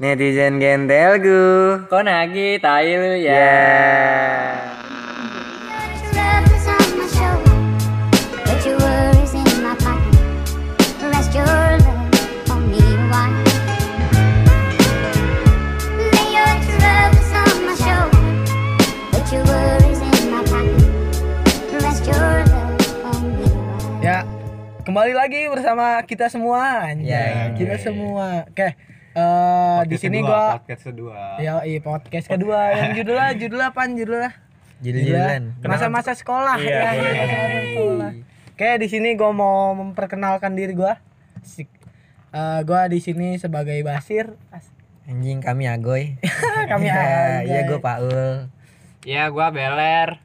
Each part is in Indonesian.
Netizen gentelgu. Konagi tai lu ya. Love is on my shoulder. Put your worries in my pocket. Rest your love on me a while. Lay your troubles on my shoulder. Put your worries in my pocket. Rest your love on me a while. Ya, kembali lagi bersama kita semua. anjay. Ya, kita ya, semua. Oke, eh di sini gua podcast kedua. ya iya podcast kedua yang judulnya judulnya apa judulnya? Judul-judulan. Masa-masa sekolah ya, masa-masa sekolah. Oke, di sini gua mau memperkenalkan diri gua. Asik. Eh, gua di sini sebagai Basir. As- Anjing kami agoy. Kami Ya, agoy. Iya gue Paul. Ya gua Beler.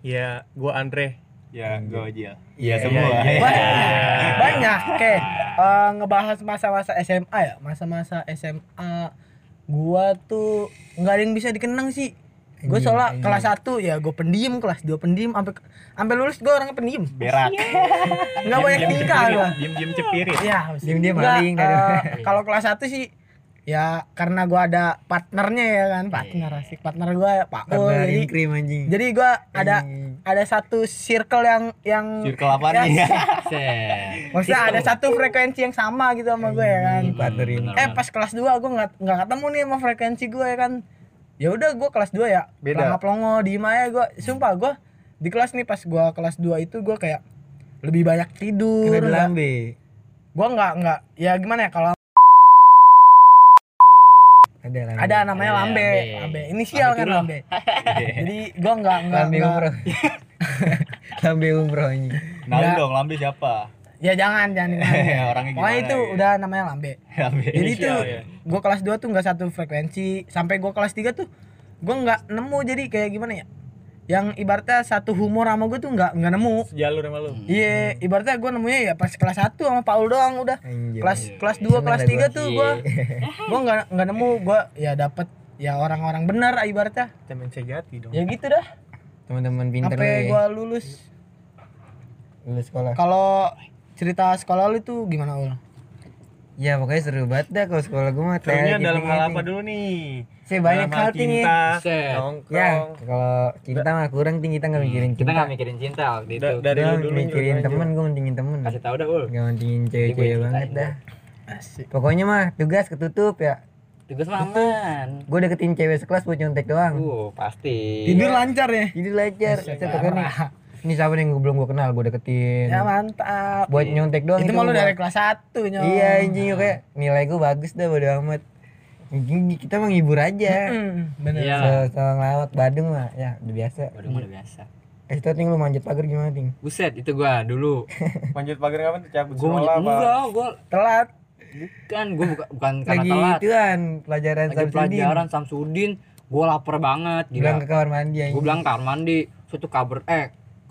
Ya, gua Andre. Ya, gue aja. Iya, Iya semua. banyak banyak oke eh, ngebahas masa-masa SMA ya masa-masa SMA gua tuh nggak ada yang bisa dikenang sih gue Anjing, soalnya anjing. kelas 1 ya gue pendiam kelas 2 pendiam sampai sampai lulus gue orangnya pendiam Berak. nggak banyak tingkah gue Diem-diem cepirit. Iya, Diem-diem maling eh, kalau kelas 1 sih ya karena gua ada partnernya ya kan partner asik partner gua Pak Ul jadi krim anjing. jadi gua ada Anjing. ada satu circle yang yang Circle apa ya, nih? Maksudnya ada satu frekuensi yang sama gitu sama gue ya kan. Partner ini. Eh pas kelas 2 gue nggak nggak ketemu nih sama frekuensi gue ya kan. Ya udah gue kelas 2 ya. Beda. Pelongo diem aja gue. Sumpah gue di kelas nih pas gue kelas 2 itu gue kayak lebih banyak tidur. Gue nggak nggak ya gimana ya kalau Ada lambe. ada namanya Iya, lambe, lambe. lambe. Inisial Lambe kan lambe. Jadi gue nggak nggak Lambe nggak- umroh. lambe umroh anjing. Nah, Nggak. dong, lambe siapa? Ya jangan jangan. Orangnya itu ya? udah namanya lambe. Lambe. jadi tuh Inisial, ya. gue kelas 2 tuh nggak satu frekuensi sampai gue kelas 3 tuh gue nggak nemu jadi kayak gimana ya yang ibaratnya satu humor sama gue tuh nggak nggak nemu Sejalur sama lu. iya ibaratnya gue nemunya ya pas kelas 1 sama Paul doang udah Anjing. kelas kelas 2 Seneng kelas dah 3 gua. tuh gue gue nggak nggak nemu gue ya dapet ya orang-orang benar ibaratnya Temen sejati dong. ya gitu dah Teman-teman pinter sampai lu gue ya. lulus Lulus sekolah. kalau cerita sekolah lu tuh gimana ul Ya pokoknya seru banget dah kalau sekolah gue mah. Serunya kayak dalam hal apa dulu nih? Sih banyak hal tinggi. nongkrong. Ya, kalau cinta mah kurang tinggi kita nggak mikirin Kita cinta. nggak mikirin cinta waktu itu. Da- dari dulu mikirin temen, gue mentingin temen. Kasih tahu dah ul. Gak mentingin cewek-cewek banget dah. asik Pokoknya mah tugas ketutup ya. Tugas aman. Gue deketin cewek sekelas buat nyontek doang. Uh pasti. tidur lancar ya Jadi lancar. Set pokoknya nih. Ini siapa nih belum gue kenal, gue deketin. ya mantap buat nyontek doang itu malu gua. dari kelas 1 nyong Iya anjing kayak nilai gue bagus dah bodo amat. Anjing kita mah ngibur aja. Hmm, bener Iya. So, so ngelawak Badung mah ya udah biasa. Waduh udah biasa. Eh itu ting lu manjat pagar gimana ting? Buset itu gua dulu. Manjat pagar kapan tuh cabut Gua sekolah apa? enggak, gua telat bukan, gua buka, bukan karena Lagi telat. ituan pelajaran Lagi Samsudin. pelajaran Samsudin, gua lapar banget Bilang gila. ke kamar mandi Gua anjing. bilang kamar mandi, suatu kabar eh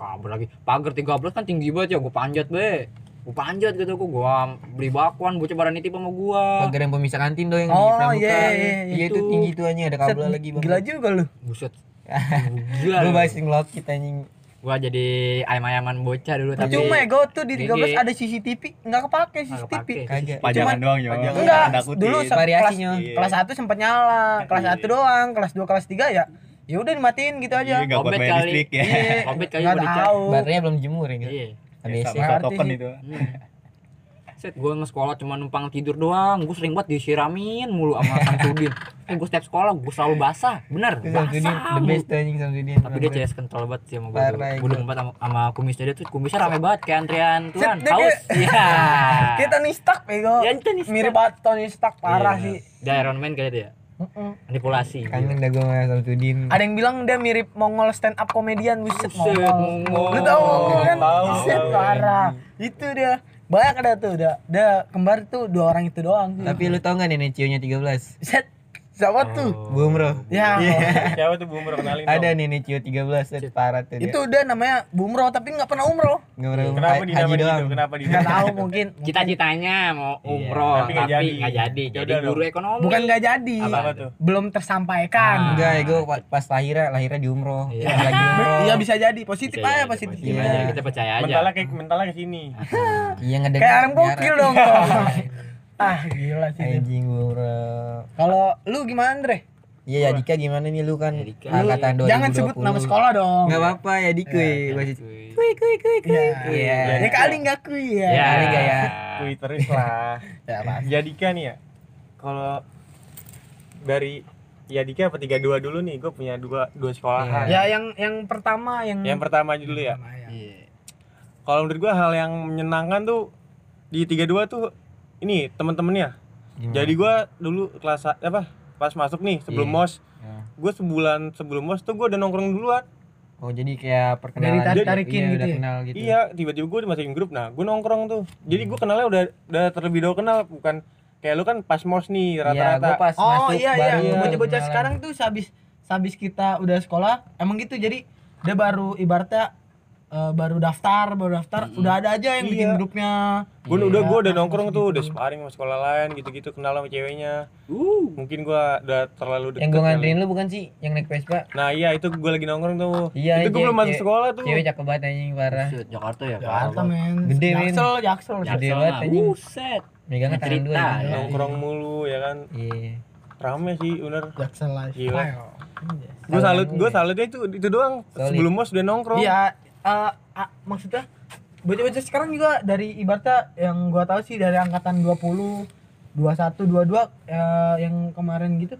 kabar lagi. Pagar 13 kan tinggi banget ya, gua panjat be. Gua panjat gitu gua, gua beli bakwan, bocah pada nitip sama gua. Pagar yang pemisah kantin doang yang Oh, di pramuka. iya, iya, iya, Iya itu itu. tinggi tuh anjing ada kabel Set, lagi bang. gila juga lu Buset. Gila. Gue lu. basing lokit anjing. Gua jadi ayam-ayaman bocah dulu tapi cuma ya gue tuh di 13 Gigi. ada CCTV nggak kepake CCTV kepake. Kagak. Pajangan doang, yo. enggak dulu Variasinya. kelas, kelas 1 sempat nyala kelas 1 doang kelas 2 kelas 3 ya ya udah dimatiin gitu aja Iya, buat Obet kali. listrik ya. Iya, Obet kali nggak tahu Baterainya belum jemur ya gitu. Iya. ABC. Ya, token itu. Hmm. Set gue nge sekolah cuma numpang tidur doang. Gue sering banget disiramin mulu sama Samsudin. Eh gue setiap sekolah gue selalu basah. Bener, basah. the best anjing Samsudin. Tapi dia CS kental banget sih sama gue. Gue demen banget sama, sama kumisnya dia tuh. Kumisnya rame banget kayak antrian Tuhan. Dia Haus. Iya. kita nih stuck bego Ya, mirip banget Tony Stark parah Iya. sih Dia Iron Man kayaknya dia. Mm-mm. Manipulasi. Kangen dah gue sama Samsudin. ada yang bilang dia mirip Mongol stand up komedian buset Mongol Mongol. lu tahu kan Tahu, buset tahu, parah itu dia banyak ada tuh udah dia kembar tuh dua orang itu doang. Tapi lu tau gak nenek cio nya 13? set siapa tuh Bumro. ya Siapa tuh bumur kenalin Ada dong. nenek cio 13 set parah tuh dia. itu dia namanya bumroh tapi nggak pernah umroh Nggak pernah Kenapa di nama gitu? Kenapa di nggak tahu mungkin Cita-citanya mau Iya, umroh tapi tapi nggak jadi. nggak jadi. Ya Jadi udah guru dong. ekonomi. bukan nggak jadi Apa? Apa tuh? belum tersampaikan Enggak, gue pas lahirnya lahirnya di umroh. Iya. Lagi umroh. iya bisa jadi positif Bisa aja positif aja aja. Kita percaya aja. Mentalnya kayak mentalnya ke sini. Iya ngedengar. kayak arem gokil dong ah gila sih. Anjing umroh. kalau lu gimana Andre Iya ya Dika gimana nih lu kan Ya, Dika. angkatan 2020. jangan sebut nama sekolah dong Enggak apa-apa ya Dika. Ya, Masih Kuy. kuy kuy kuy kuy. Iya. Iya. ya kali nggak kui ya, Ya. Kali nggak ya? Kui terus lah. ya pasti. Yadika nih ya. Kalau dari Yadika apa tiga dua dulu nih, gue punya dua dua sekolahan. ya yang yang pertama yang Yang pertama dulu ya. ya. Iya. Kalau menurut gue hal yang menyenangkan tuh di tiga dua tuh ini temen-temennya. Gimana? Jadi gue dulu kelas apa? Pas masuk nih sebelum Iya. mos, Ya. gue sebulan sebelum mos tuh gue udah nongkrong duluan. Oh jadi kayak perkenalan Dari gitu. tarik-tarikin Iya, gitu udah ya? kenal gitu. Iya, tiba-tiba gue dimasukin grup. Nah, gue nongkrong tuh. Jadi gue kenalnya udah udah terlebih dahulu kenal, bukan kayak lu kan pas mos nih Iya, gua rata-rata. pas oh masuk iya iya bocah-bocah kenalan. sekarang tuh sehabis sehabis kita udah sekolah emang gitu jadi dia baru ibaratnya eh, baru daftar baru daftar udah ada aja yang bikin Iya. grupnya gue Iya, udah gue udah kan, nongkrong tuh udah sparring sama sekolah lain gitu-gitu kenal sama ceweknya Uh. mungkin gue udah terlalu deket Yang gua kali. nganterin lu bukan sih yang naik Vespa? nah iya itu gue lagi nongkrong tuh Iya, itu gue cewek- belum masuk sekolah tuh Cewek cakep banget anjing parah. Jakarta ya, Jakarta men Gede, men. jaksel jaksel Gede banget, anjing. Buset. Megangnya tangan Cerita, dua. ya. nongkrong mulu ya kan Iya. rame sih bener jaksel Gila. lifestyle gue salut Salah gue gue. salutnya itu itu doang Solid. sebelum mos udah nongkrong iya eh, ah, maksudnya bocah-bocah sekarang juga dari ibaratnya yang gua tahu sih dari angkatan 20 21 22 eh, yang kemarin gitu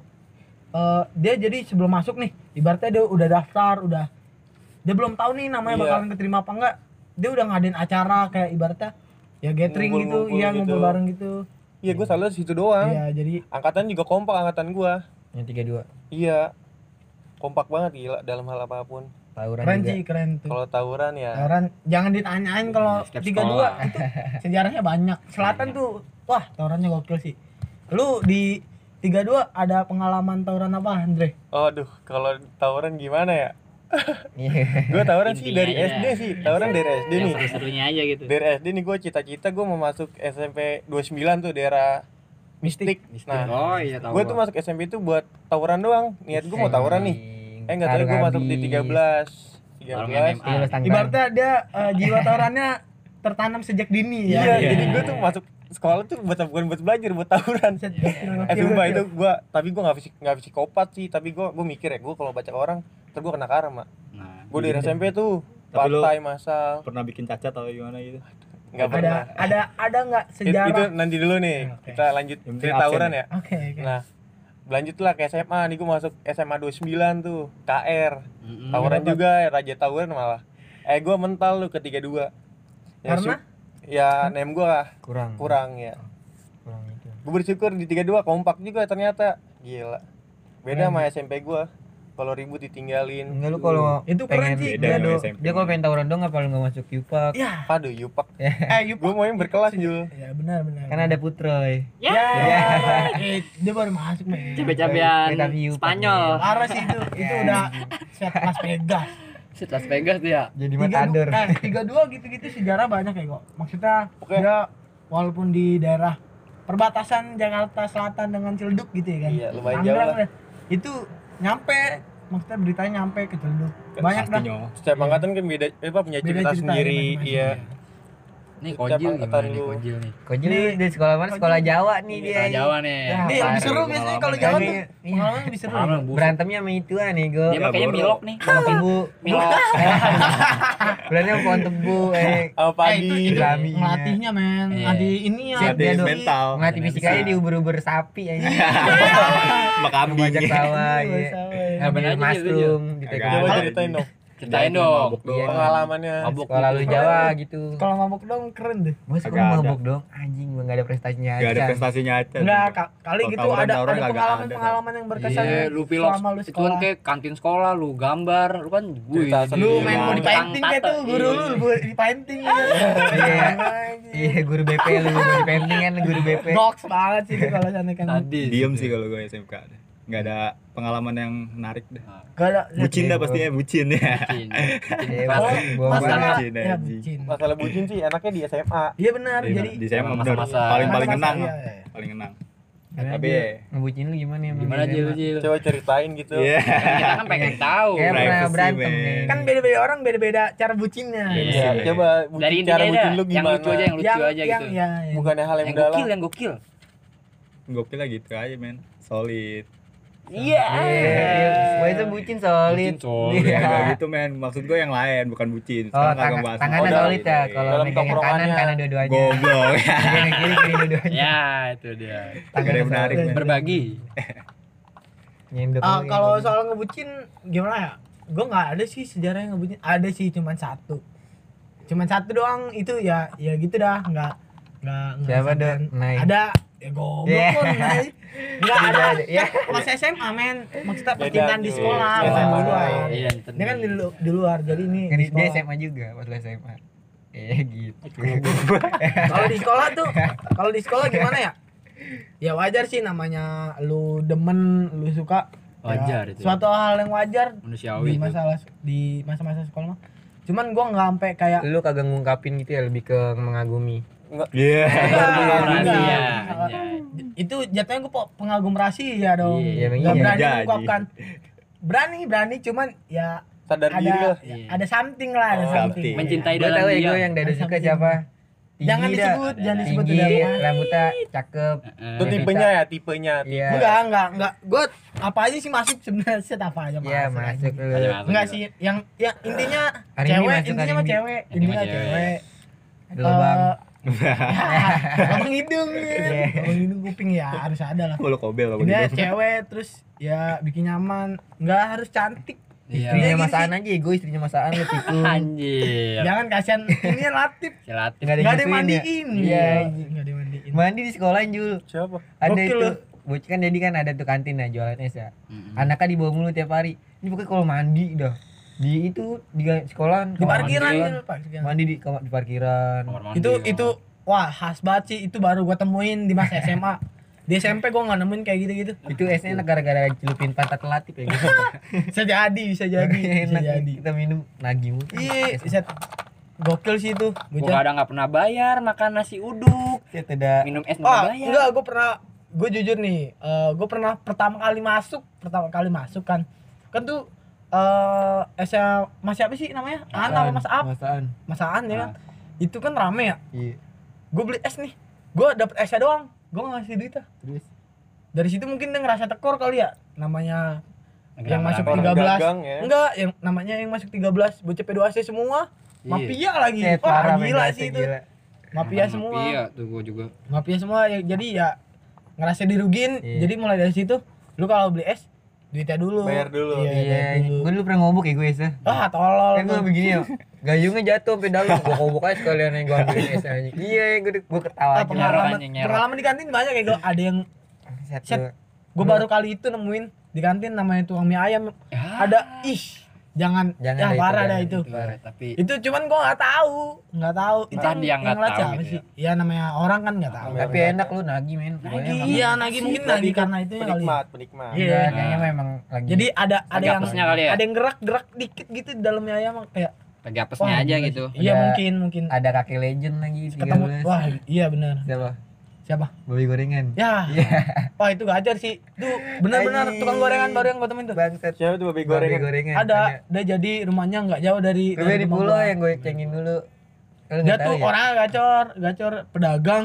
eh, dia jadi sebelum masuk nih ibaratnya dia udah daftar udah dia belum tahu nih namanya Iya. bakalan keterima apa enggak dia udah ngadain acara kayak ibaratnya ya gathering gitu Ngumpul-ngumpul iya gitu. ngumpul bareng gitu iya gue salut situ doang iya jadi angkatan juga kompak angkatan gue Yang tiga dua. iya kompak banget gila dalam hal apa pun Tawuran keren juga. sih keren tuh kalau tawuran ya Tawuran jangan ditanyain kalau Setiap tiga dua itu sejarahnya banyak. Selatan tuh wah tawurannya gokil sih. Lu di tiga dua ada pengalaman tawuran apa Andre? Aduh, kalau tawuran gimana ya? Iya. Gue tawuran sih dari aja SD sih, tawuran dari SD nih. seru-serunya aja gitu. Dari SD nih gue cita-cita gue mau masuk SMP 29 tuh daerah Mistik. Nah, Oh iya tahu. gue tuh masuk SMP itu buat tawuran doang. Niat gue mau tawuran nih. Eh enggak tahu gue masuk di 13. Orang 13. MMA. Iya, tangkang. Ibaratnya dia eh, jiwa tawurannya tertanam sejak dini ya. Iya, jadi gue tuh masuk sekolah tuh buat bukan buat belajar, buat tawuran. Gokil, Eh sumpah itu gua tapi gua nggak fisik nggak psikopat sih tapi gua gua mikir ya gua kalau baca orang terus gua kena karma Nah, gua dari SMP tuh pantai masal Pernah bikin cacat atau gimana gitu? nggak ada pernah ada ada nggak It- sejarah? itu nanti dulu nih Oke. kita lanjut cerita tawuran ya? ya Oke, oke. nah lanjutlah ke SMA nih gua masuk SMA 29 tuh KR mm-mm. tawuran juga ya raja tawuran malah. Eh gua mental lu ke 32 ya, Karena? ya nem gua kurang. kurang ya. Kurang itu. gua bersyukur di 32 kompak juga ternyata. Gila. Beda sama SMP gua kalau ribut ditinggalin Enggak lu kalau Itu keren pengen- sih, Dia, beda kalau pengen tawuran dong apa lu enggak masuk Yupak? Ya, aduh yupak eh yuk. gue mau yang berkelas Jul Ya benar benar. Kan ada Putroy. Ya. Eh, dia baru masuk men. Cabe-cabean Yupak, Spanyol. Parah sih itu. Itu udah set Las Vegas. Set Las Vegas dia. Jadi Tiga matador. eh, tiga dua gitu-gitu sejarah banyak ya kok. Maksudnya dia walaupun di daerah perbatasan Jakarta Selatan dengan Ciledug gitu ya kan. Iya, lumayan jauh lah. Itu nyampe maksudnya beritanya nyampe ke Ciledug. Banyak dah. Setiap angkatan kan beda eh, apa punya cerita, cerita sendiri masing-masing. iya Nih Kojil gimana nih. Kojil nih? Kojil Nih, di sekolah mana? Sekolah Jawa nih dia. Kita Jawa nih. Nih Ya, lebih Parah, seru biasanya kalau ya. Jawa tuh. iya. Pengalaman lebih seru. Berantemnya sama itu nih, Go. Dia kayaknya boro. milok nih. Pohon tebu. Milok. Berantem sama pohon tebu eh. apa Eh, padi itu, itu Islami. melatihnya men. Iya. Ngelatih ini ya. Do- mental. Fisik aja bisa. di ubur-ubur sapi aja. Sama kambing. Bajak sawah Iya, ya. ya. Aja gitu, mushroom gitu. Agak coba ceritain dong Ceritain dong. Mabuk doang. Iya. pengalamannya Mabuk Sekolah lu gitu. Jawa gitu. Kalau mabuk dong keren deh. Agak ada. mabuk dong. Anjing gua enggak ada prestasinya Gak ada aja. prestasinya aja. Enggak, ka- kali Kalau gitu ada ada kagak pengalaman-pengalaman yang berkesan Iya, lu pilok selama lu itu kan sekolah. kayak kantin sekolah, lu gambar, lu kan gue. Lu main mau Iya. di painting kayak tuh guru lu di painting ya. Iya. Iya, guru BP lu, di painting kan guru BP. Box banget sih kalau sana kan. Tadi. Diem sih kalau gue SMK. Gak ada pengalaman yang menarik deh. Gak ada. Bucin dah pasti ya, bucin ya. Bucin. Iya. Gua Masalah bucin, ya bucin. masalah bucin sih enaknya di SMA Iya benar Di, jadi di bener masa-masa- paling paling kenang. iya, iya. Paling kenang. Gimana, Tapi ngebucin lu gimana ya? Gimana Jil, Jil? coba ceritain gitu Iya. Kan kita kan pengen tahu. Kayak pernah Privacy, berantem nih. kan beda-beda orang beda-beda cara bucinnya. Iya. Iya, coba bucin, Dari cara bucin aja, lu yang gimana lucu aja, yang lucu yang aja yang gitu. ya, ya. bukannya hal yang Yang gokil, yang gokil. Gokil lah gitu aja men. Solid. Iya. Gue itu bucin solid. Bucin solid. Iya. Enggak gitu men. Maksud gue yang lain bukan bucin. Oh, Sekarang kagak tangan, bahas. tangannya Oh, solid ya. Kalau megang yang kanan, kanan dua-duanya. Goblok. Yang kiri, kiri dua-duanya. Ya, itu dia. Ada yang menarik. Berbagi. Nyendok dulu, kalau soal ngebucin gimana ya? Gue nggak ada sih sejarah yang ngebucin. Ada sih cuman satu. Cuman satu doang itu ya ya gitu dah nggak nggak Siapa? Nai. Ada ya goblok Yeah. pun Nai. Nggak ada. ya. Pas SMA men maksudnya percintaan di sekolah bukan di luar. Iya, Ini kan di, lu- di luar jadi ini Kan di dia-. SMA juga, pas lu SMA. Eh gitu. Kalau di sekolah tuh kalau di sekolah gimana ya? Ya wajar sih namanya lu demen, lu suka. Ya, Wajar itu. Suatu hal yang wajar Manusiawi. di itu. masalah di masa-masa sekolah mah. Cuman gua nggak sampai kayak Lu kagak ngungkapin gitu ya, lebih ke mengagumi. Iya. Enggak, Perhatian, enggak. anjay. itu jatuhnya gua pe- pengagum rahasia dong. Iya, Nggak iya. berani mengungkapkan. Berani, berani cuman ya sadar diri ada lo Iya. ada something lah, ada Oh, something. something. Mencintai Gue dalam tahu ya diam. gue yang Ada suka siapa? Tinggi Jangan dah. disebut, jangan disebut Tinggi, udah. rambutnya cakep. Heeh. itu tipenya ya tipenya Iya. Enggak, enggak, enggak. Gua apa aja sih masuk sebenarnya set apa aja masuk. Iya, masuk Enggak sih, yang yang intinya cewek, intinya mah cewek, Intinya cewek. lubang. Lubang hidung, Iya. lubang hidung kuping ya harus ada lah. Lu kobel Intinya gitu. cewek terus ya bikin nyaman, enggak harus cantik. Iya. Istrinya Iya, masaan aja, gue istrinya masaan lu tikung. Anjir. Jangan kasihan ini latif, Silatin. Nggak enggak ada yang ya. mandiin. Iya. enggak ada mandiin. Mandi di sekolah Jul. siapa Ada Gokil itu. Bocah kan jadi kan ada tuh kantin ya jualan es ya. Anaknya dibawa mulu tiap hari. Ini pokoknya kalau mandi dah. Di itu di sekolahan Di parkiran mandi. parkiran. Mandi di kamar di parkiran. Kamar mandi, itu oh. itu wah khas banget sih itu baru gua temuin di masa SMA di SMP gua nggak nemuin kayak gitu gitu Itu esnya enak gara-gara celupin pantat latif ya gitu. bisa jadi bisa jadi bisa enak jadi kita minum mulu. iya bisa gokil sih itu Gua kadang nggak pernah bayar makan nasi uduk, Ya tidak minum es nggak bayar. enggak gua pernah gue jujur nih eh gue pernah pertama kali masuk pertama kali masuk kan kan tuh eh SMA Mas siapa sih namanya? Ana apa Mas Ap Masaan. Mas Aan ya kan? Itu kan rame ya? Iya. gue beli es nih. Gue dapet esnya doang. Gue nggak ngasih duit ah. Terus? Dari situ mungkin dia ngerasa tekor kali ya? Namanya yang masuk 13 dagang ya. enggak yang namanya yang masuk 13 bocah P2C semua. Iya. mafia lagi. Wah gila sih itu. gila. mafia semua. Iya, tuh gua juga. mafia semua. Ya, jadi ya ngerasa dirugiin. Iya. jadi mulai dari situ lu kalau beli es duitnya dulu Bayar dulu. iya, Iya, gue dulu pernah ngobok ya gue ya. ah tolol Kan gue tuh. begini ya. Gayungnya jatuh sampai dalam. Gue kobok aja sekalian yang gue ambilin es aja. Iya, gue gue ketawa Ah, aja. pengalaman pengalaman di kantin banyak kayak gue ada yang Set, gue baru kali itu nemuin di kantin namanya tukang mie ayam Ya, ada ih jangan Jangan ya dah itu, parah dah jangan itu itu, tapi itu cuman gua nggak tahu nggak tahu itu Tadi yang nggak tahu gitu sih ya namanya orang kan nggak tahu Tapi enak lu nagih men. Emang- iya nagi mungkin nagi karena itu kali penikmat penikmat Iya. Enggak, kayaknya memang lagi. jadi ada ada yang kali ya? ada yang gerak gerak dikit gitu di dalamnya ayam kayak lagi apesnya aja gitu. sih. iya Ada- mungkin mungkin ada kakek legend lagi ketemu 13. wah iya benar Siapa? Siapa Bobby gorengan. ya wah itu gajar sih tuh benar-benar tukang gorengan baru yang gua temuin tuh Bangsat. siapa tuh babi Gorengan. gorengan ada dia jadi rumahnya nggak jauh dari Gue dari di rumah pulau gua. yang gue cengin dulu. Lu dia tuh ya? orangnya gacor gacor pedagang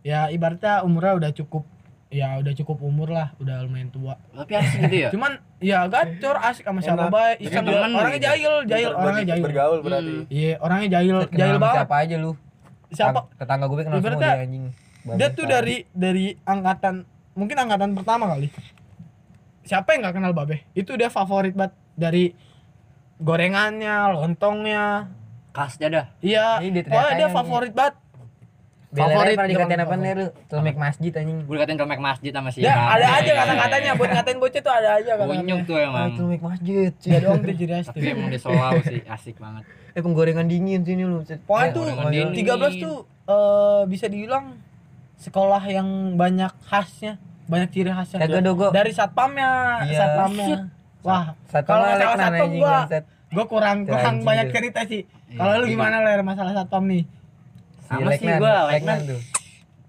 ya ibaratnya umurnya udah cukup ya udah cukup umur lah udah lumayan tua Tapi harus gitu ya. cuman ya gacor asik sama siapa baik iseng orangnya gitu. jahil jahil orangnya jahil bergaul berarti Hmm. iya orangnya jahil jahil banget Siapa aja lu? siapa Tetang- Tetangga gue kenal semua dia anjing. Dia tuh dari dari angkatan mungkin angkatan pertama kali siapa yang nggak kenal babe itu dia favorit banget dari gorengannya lontongnya Khasnya dah. iya Ini dia pokoknya dia teriakannya, favorit banget favorit pernah dikatain apa nih lu? Telemek masjid anjing. Gue dikatain celemek masjid sama si Ya, ada aja Iya, kata-katanya buat ngatain bocah tuh ada aja Bunyuk kata-katanya. tuh Ah, emang. Telemek masjid. Iya doang tuh ciri khas tuh. Tapi emang dia selalu sih asik banget. Eh penggorengan dingin sini lu. Pokoknya tuh gorengan dingin. 13 tuh eh, bisa dibilang sekolah yang banyak khasnya, banyak ciri khasnya. Kagak do gua. Dari satpamnya, Iya. satpamnya. Wah, kalau masalah satpam gua, gua kurang kurang banyak cerita sih. Iya, Kalau lu gitu. gimana ler masalah satpam nih? Si Sama sih gua, tuh.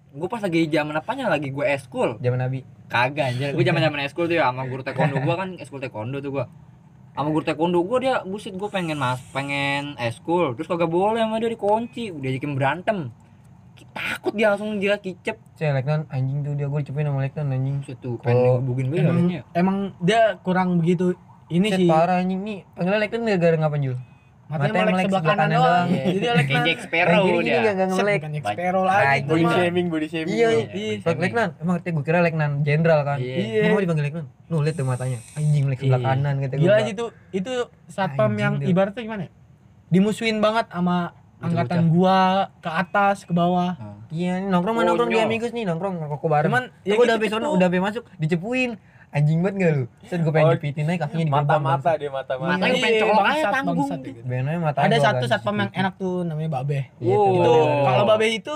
Gue pas lagi zaman apanya lagi gue eskul. Zaman Nabi. Kagak anjir. Gue zaman-zaman eskul tuh ya sama guru taekwondo gua kan eskul taekwondo tuh gua. Sama guru taekwondo gua dia busit gua pengen mas pengen eskul terus kagak boleh sama dia dikunci, udah diajakin berantem. Takut dia langsung dia kicep Saya Leknan anjing tuh dia gue dicepuin sama Leknan anjing. Kalau- pengen ngebugin gue emang, emang dia kurang begitu ini Set sih parah anjing nih. Panggilnya Leknan gara-gara ngapain Jul? matanya melek melek sebelah kanan kanan doang doang. jadi dia lek kayak Jack Sparrow dia enggak enggak ngelek. bukan Jack Sparrow lagi body mah. shaming body shaming Iya, iya. Iya. Lek Leknan, emang kata gue kira Leknan jenderal kan. Iya. Emang mau dipanggil Leknan. Nuh lihat tuh matanya. Anjing melek sebelah Iya. kanan kata gue. gila itu itu satpam yang ibaratnya gimana ya? dimusuhin banget sama angkatan gua ke atas ke bawah Iya, ini nongkrong mana nongkrong di Konyol. Amigos nih, nongkrong ngerokok bareng. Cuman, ya ya gue udah gitu-gitu. sampai sono, udah sampai masuk, dicepuin. Anjing banget gak lu? Set gue pengen Oh, dipitin aja kakinya di mata-mata dia mata-mata Matanya Iya, pengen colok aja bangsat, tanggung bangsat tuh. gitu. Benernya mata ada gua satu kan satpam yang enak tuh namanya Babe Iya, Wow. itu Oh. kalau Babe itu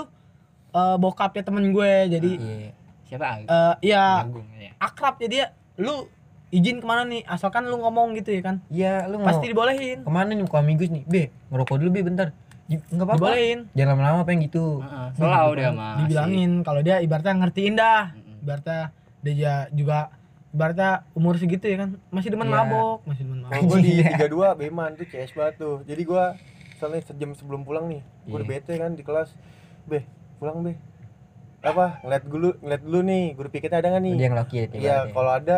eh, bokapnya temen gue jadi Iya. siapa eh ya Agung ya akrab jadi dia lu izin ke mana nih asalkan lu ngomong gitu ya kan Iya, lu mau pasti dibolehin ke mana nih ke Amigos nih? Be, ngerokok dulu be bentar. Enggak apa-apa. dibolehin Jangan lama-lama pengen gitu. Heeh, selalu dia mah dibilangin kalau dia ibaratnya ngertiin dah ibaratnya dia juga ibaratnya umur segitu ya kan masih demen Iya. mabok masih demen mabok gue di Iya. 32 Beman tuh CS banget tuh. Jadi gue soalnya sejam sebelum pulang nih, gue udah Iya. bete kan di kelas. Be, pulang be. Apa? Ngeliat dulu, ngeliat dulu nih, guru piketnya ada nggak nih? Dia yang laki ya, Iya, kalau ada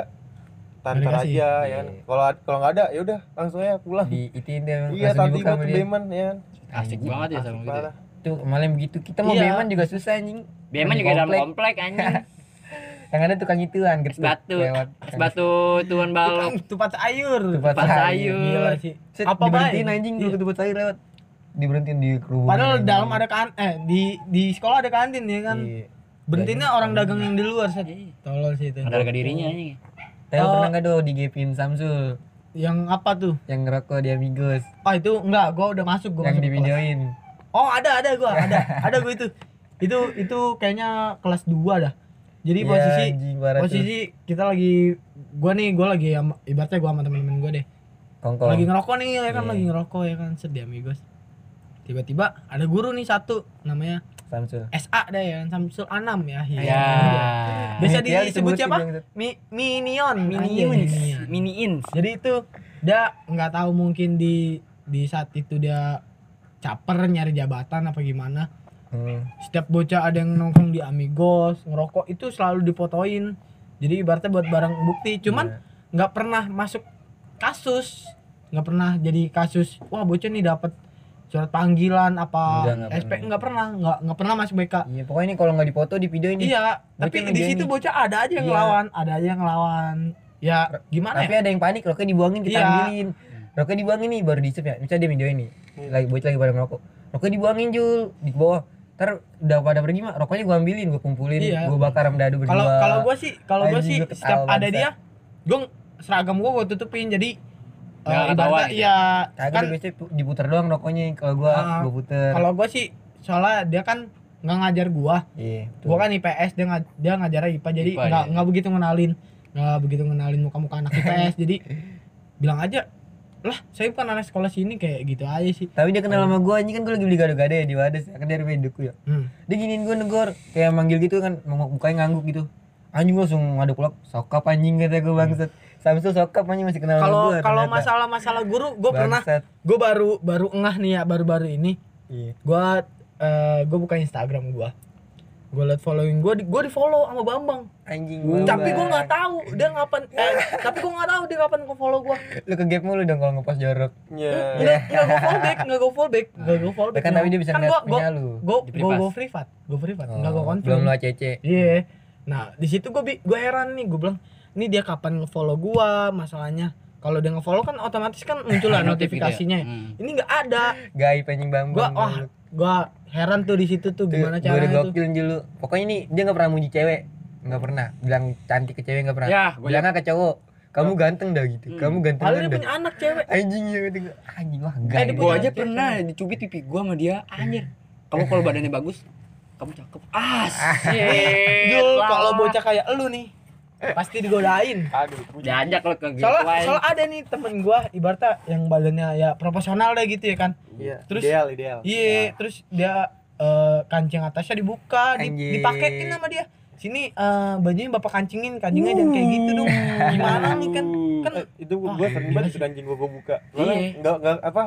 tantar Nggak aja ya kan. Iya. Kalau kalau nggak ada ya udah langsung aja pulang. di itiin dia Iya, tadi tuh dia. Beman ya asik banget ya sama gitu parah. Tuh malam begitu. Kita mau Iya. beman juga susah anjing. Beman juga dalam komplek. anjing Yang ada tukang ituan gitu. batu Lewat. batu tuan balok tupat sayur Tupat Tupat sayur. gila sih Set, apa diberhentiin anjing Iya. dulu tempat sayur lewat. Diberhentiin di kerumunan. padahal anjing. dalam ada kan eh di di sekolah ada kantin ya kan Iya. berhentinya orang dagang yang di luar set Iya. tolol sih itu ada harga dirinya anjing Tapi lu Oh. pernah nggak do digepin Samsul yang apa tuh yang ngerokok di Amigos ah itu enggak gua udah masuk gua yang masuk di ke kelas. videoin. oh ada ada gua ada ada gua itu itu itu kayaknya kelas 2 dah jadi Iya, posisi anjing, parah tuh. posisi kita lagi gua nih gua lagi ibaratnya gua sama temen-temen gua deh Kongkong. lagi ngerokok nih ya kan Iya. lagi ngerokok ya kan sedih amigos tiba-tiba ada guru nih satu namanya Samsul. SA deh ya Samsul Anam ya ya Iya. Biasa Inisial disebut disebutin siapa? yang itu. Mi Minion minions Minion. miniins jadi itu dia nggak tahu mungkin di di saat itu dia caper nyari jabatan apa gimana Hmm. setiap bocah ada yang nongkrong di Amigos ngerokok itu selalu difotoin jadi ibaratnya buat barang bukti cuman Iya. nggak pernah masuk kasus nggak pernah jadi kasus wah bocah nih dapat surat panggilan apa Enggak, nggak SP pernah. nggak pernah nggak nggak pernah masuk BK Iya, pokoknya ini kalau nggak dipoto di video ini. iya tapi di situ bocah ada aja yang Iya. ngelawan ada aja yang ngelawan ya gimana Tapi ya ada yang panik, rokoknya dibuangin kita Iya. ambilin. Rokoknya dibuangin nih baru diisep ya. Misalnya dia video ini. Lagi bocah lagi pada ngerokok. Rokoknya dibuangin Jul di bawah. Ntar udah pada pergi mah rokoknya gua ambilin, gua kumpulin, Iya. gua bakar sama dadu berdua. kalau kalau gua sih kalau gua sih setiap ada dia gua seragam gua gua tutupin jadi Nggak ketahuan ibaratnya gitu ya Kagak kan kan, biasanya pu- diputer doang rokoknya kalau gua Ah, gua puter. kalau gua sih soalnya dia kan nggak ngajar gua Iya. gua kan IPS dia nga- dia ngajarnya IPA jadi IPA, nggak iya. nggak begitu ngenalin nggak begitu ngenalin muka-muka anak IPS jadi bilang aja lah saya bukan anak sekolah sini kayak gitu aja sih Tapi dia kenal sama gua anjing kan gua lagi beli gado-gado ya di Wadas. Kan dari Meduku ya. hmm. Dia giniin gua negor kayak manggil gitu kan mau- mukanya ngangguk gitu. Anjing gua langsung ngaduk kulak sokap anjing kata gua bangsat. Samsul sokap anjing masih kenal kalau kalau ternyata. masalah-masalah guru gua pernah gua baru baru engah nih ya baru-baru ini Iya. gua eh gua buka Instagram gua gua liat following gua di, gua di follow sama Bambang Anjing tapi gua Bambang. nggak tahu dia ngapain eh, tapi gua nggak tahu dia kapan nge follow gua Lu ke gap mulu dong kalau ngepost jorok. Iya. nggak nggak go fallback nggak go fallback nggak go fallback Kan tapi dia bisa kan ngeliat punya lu. gua Di gua privat. go privat nggak Oh, gua confirm Belum lu ACC. iya nah di situ gua bi gua heran nih gua bilang ini dia kapan nge-follow gua masalahnya kalau dia nge-follow kan otomatis kan muncul lah gitu ya? notifikasinya Hmm. ini nggak ada Gaib anjing Bambang. gua wah gua heran tuh di situ tuh gimana Gue caranya tuh gokil dulu. Pokoknya ini dia nggak pernah muji cewek. Nggak pernah. Bilang cantik ke cewek nggak pernah. Ya, gua Bilangnya ke cowok. Kamu ganteng dah gitu. Hmm. Kamu ganteng Padahal dia dah. punya anak cewek Anjing ya gitu. Anjing wah Eh, enggak. dia gua aja cewek. pernah dicubit pipi gua sama dia anjir kamu kalau badannya bagus kamu cakep Jul lah. kalau bocah kayak elu nih pasti digodain Aduh, diajak lo ke soalnya soalnya ada nih temen gua ibaratnya yang badannya ya proporsional deh gitu ya kan Iya. Terus- ideal, ideal. iya terus dia eh, kancing atasnya dibuka di, Anjing. dipakein sama dia sini eh, bajunya bapak kancingin kancingnya jangan kayak gitu dong gimana nih kan kan Eh, itu Wah, gua sering banget anjing gua gua buka. Iya. Soalnya enggak enggak apa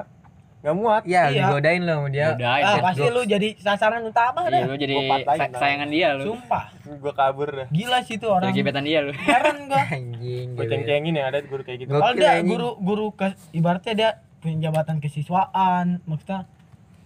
nggak muat Iya, Iya. digodain lo sama dia. Udah, ah pasti lu jadi sasaran utama Iya, dah lu jadi Gua patahin, sa- tau. sayangan dia lu. sumpah gue kabur dah gila sih itu Jadi orang gebetan dia lu. heran gua Anjing. gue ceng-cengin ya ada guru kayak gitu kalau dia guru guru ke ibaratnya dia punya jabatan kesiswaan maksudnya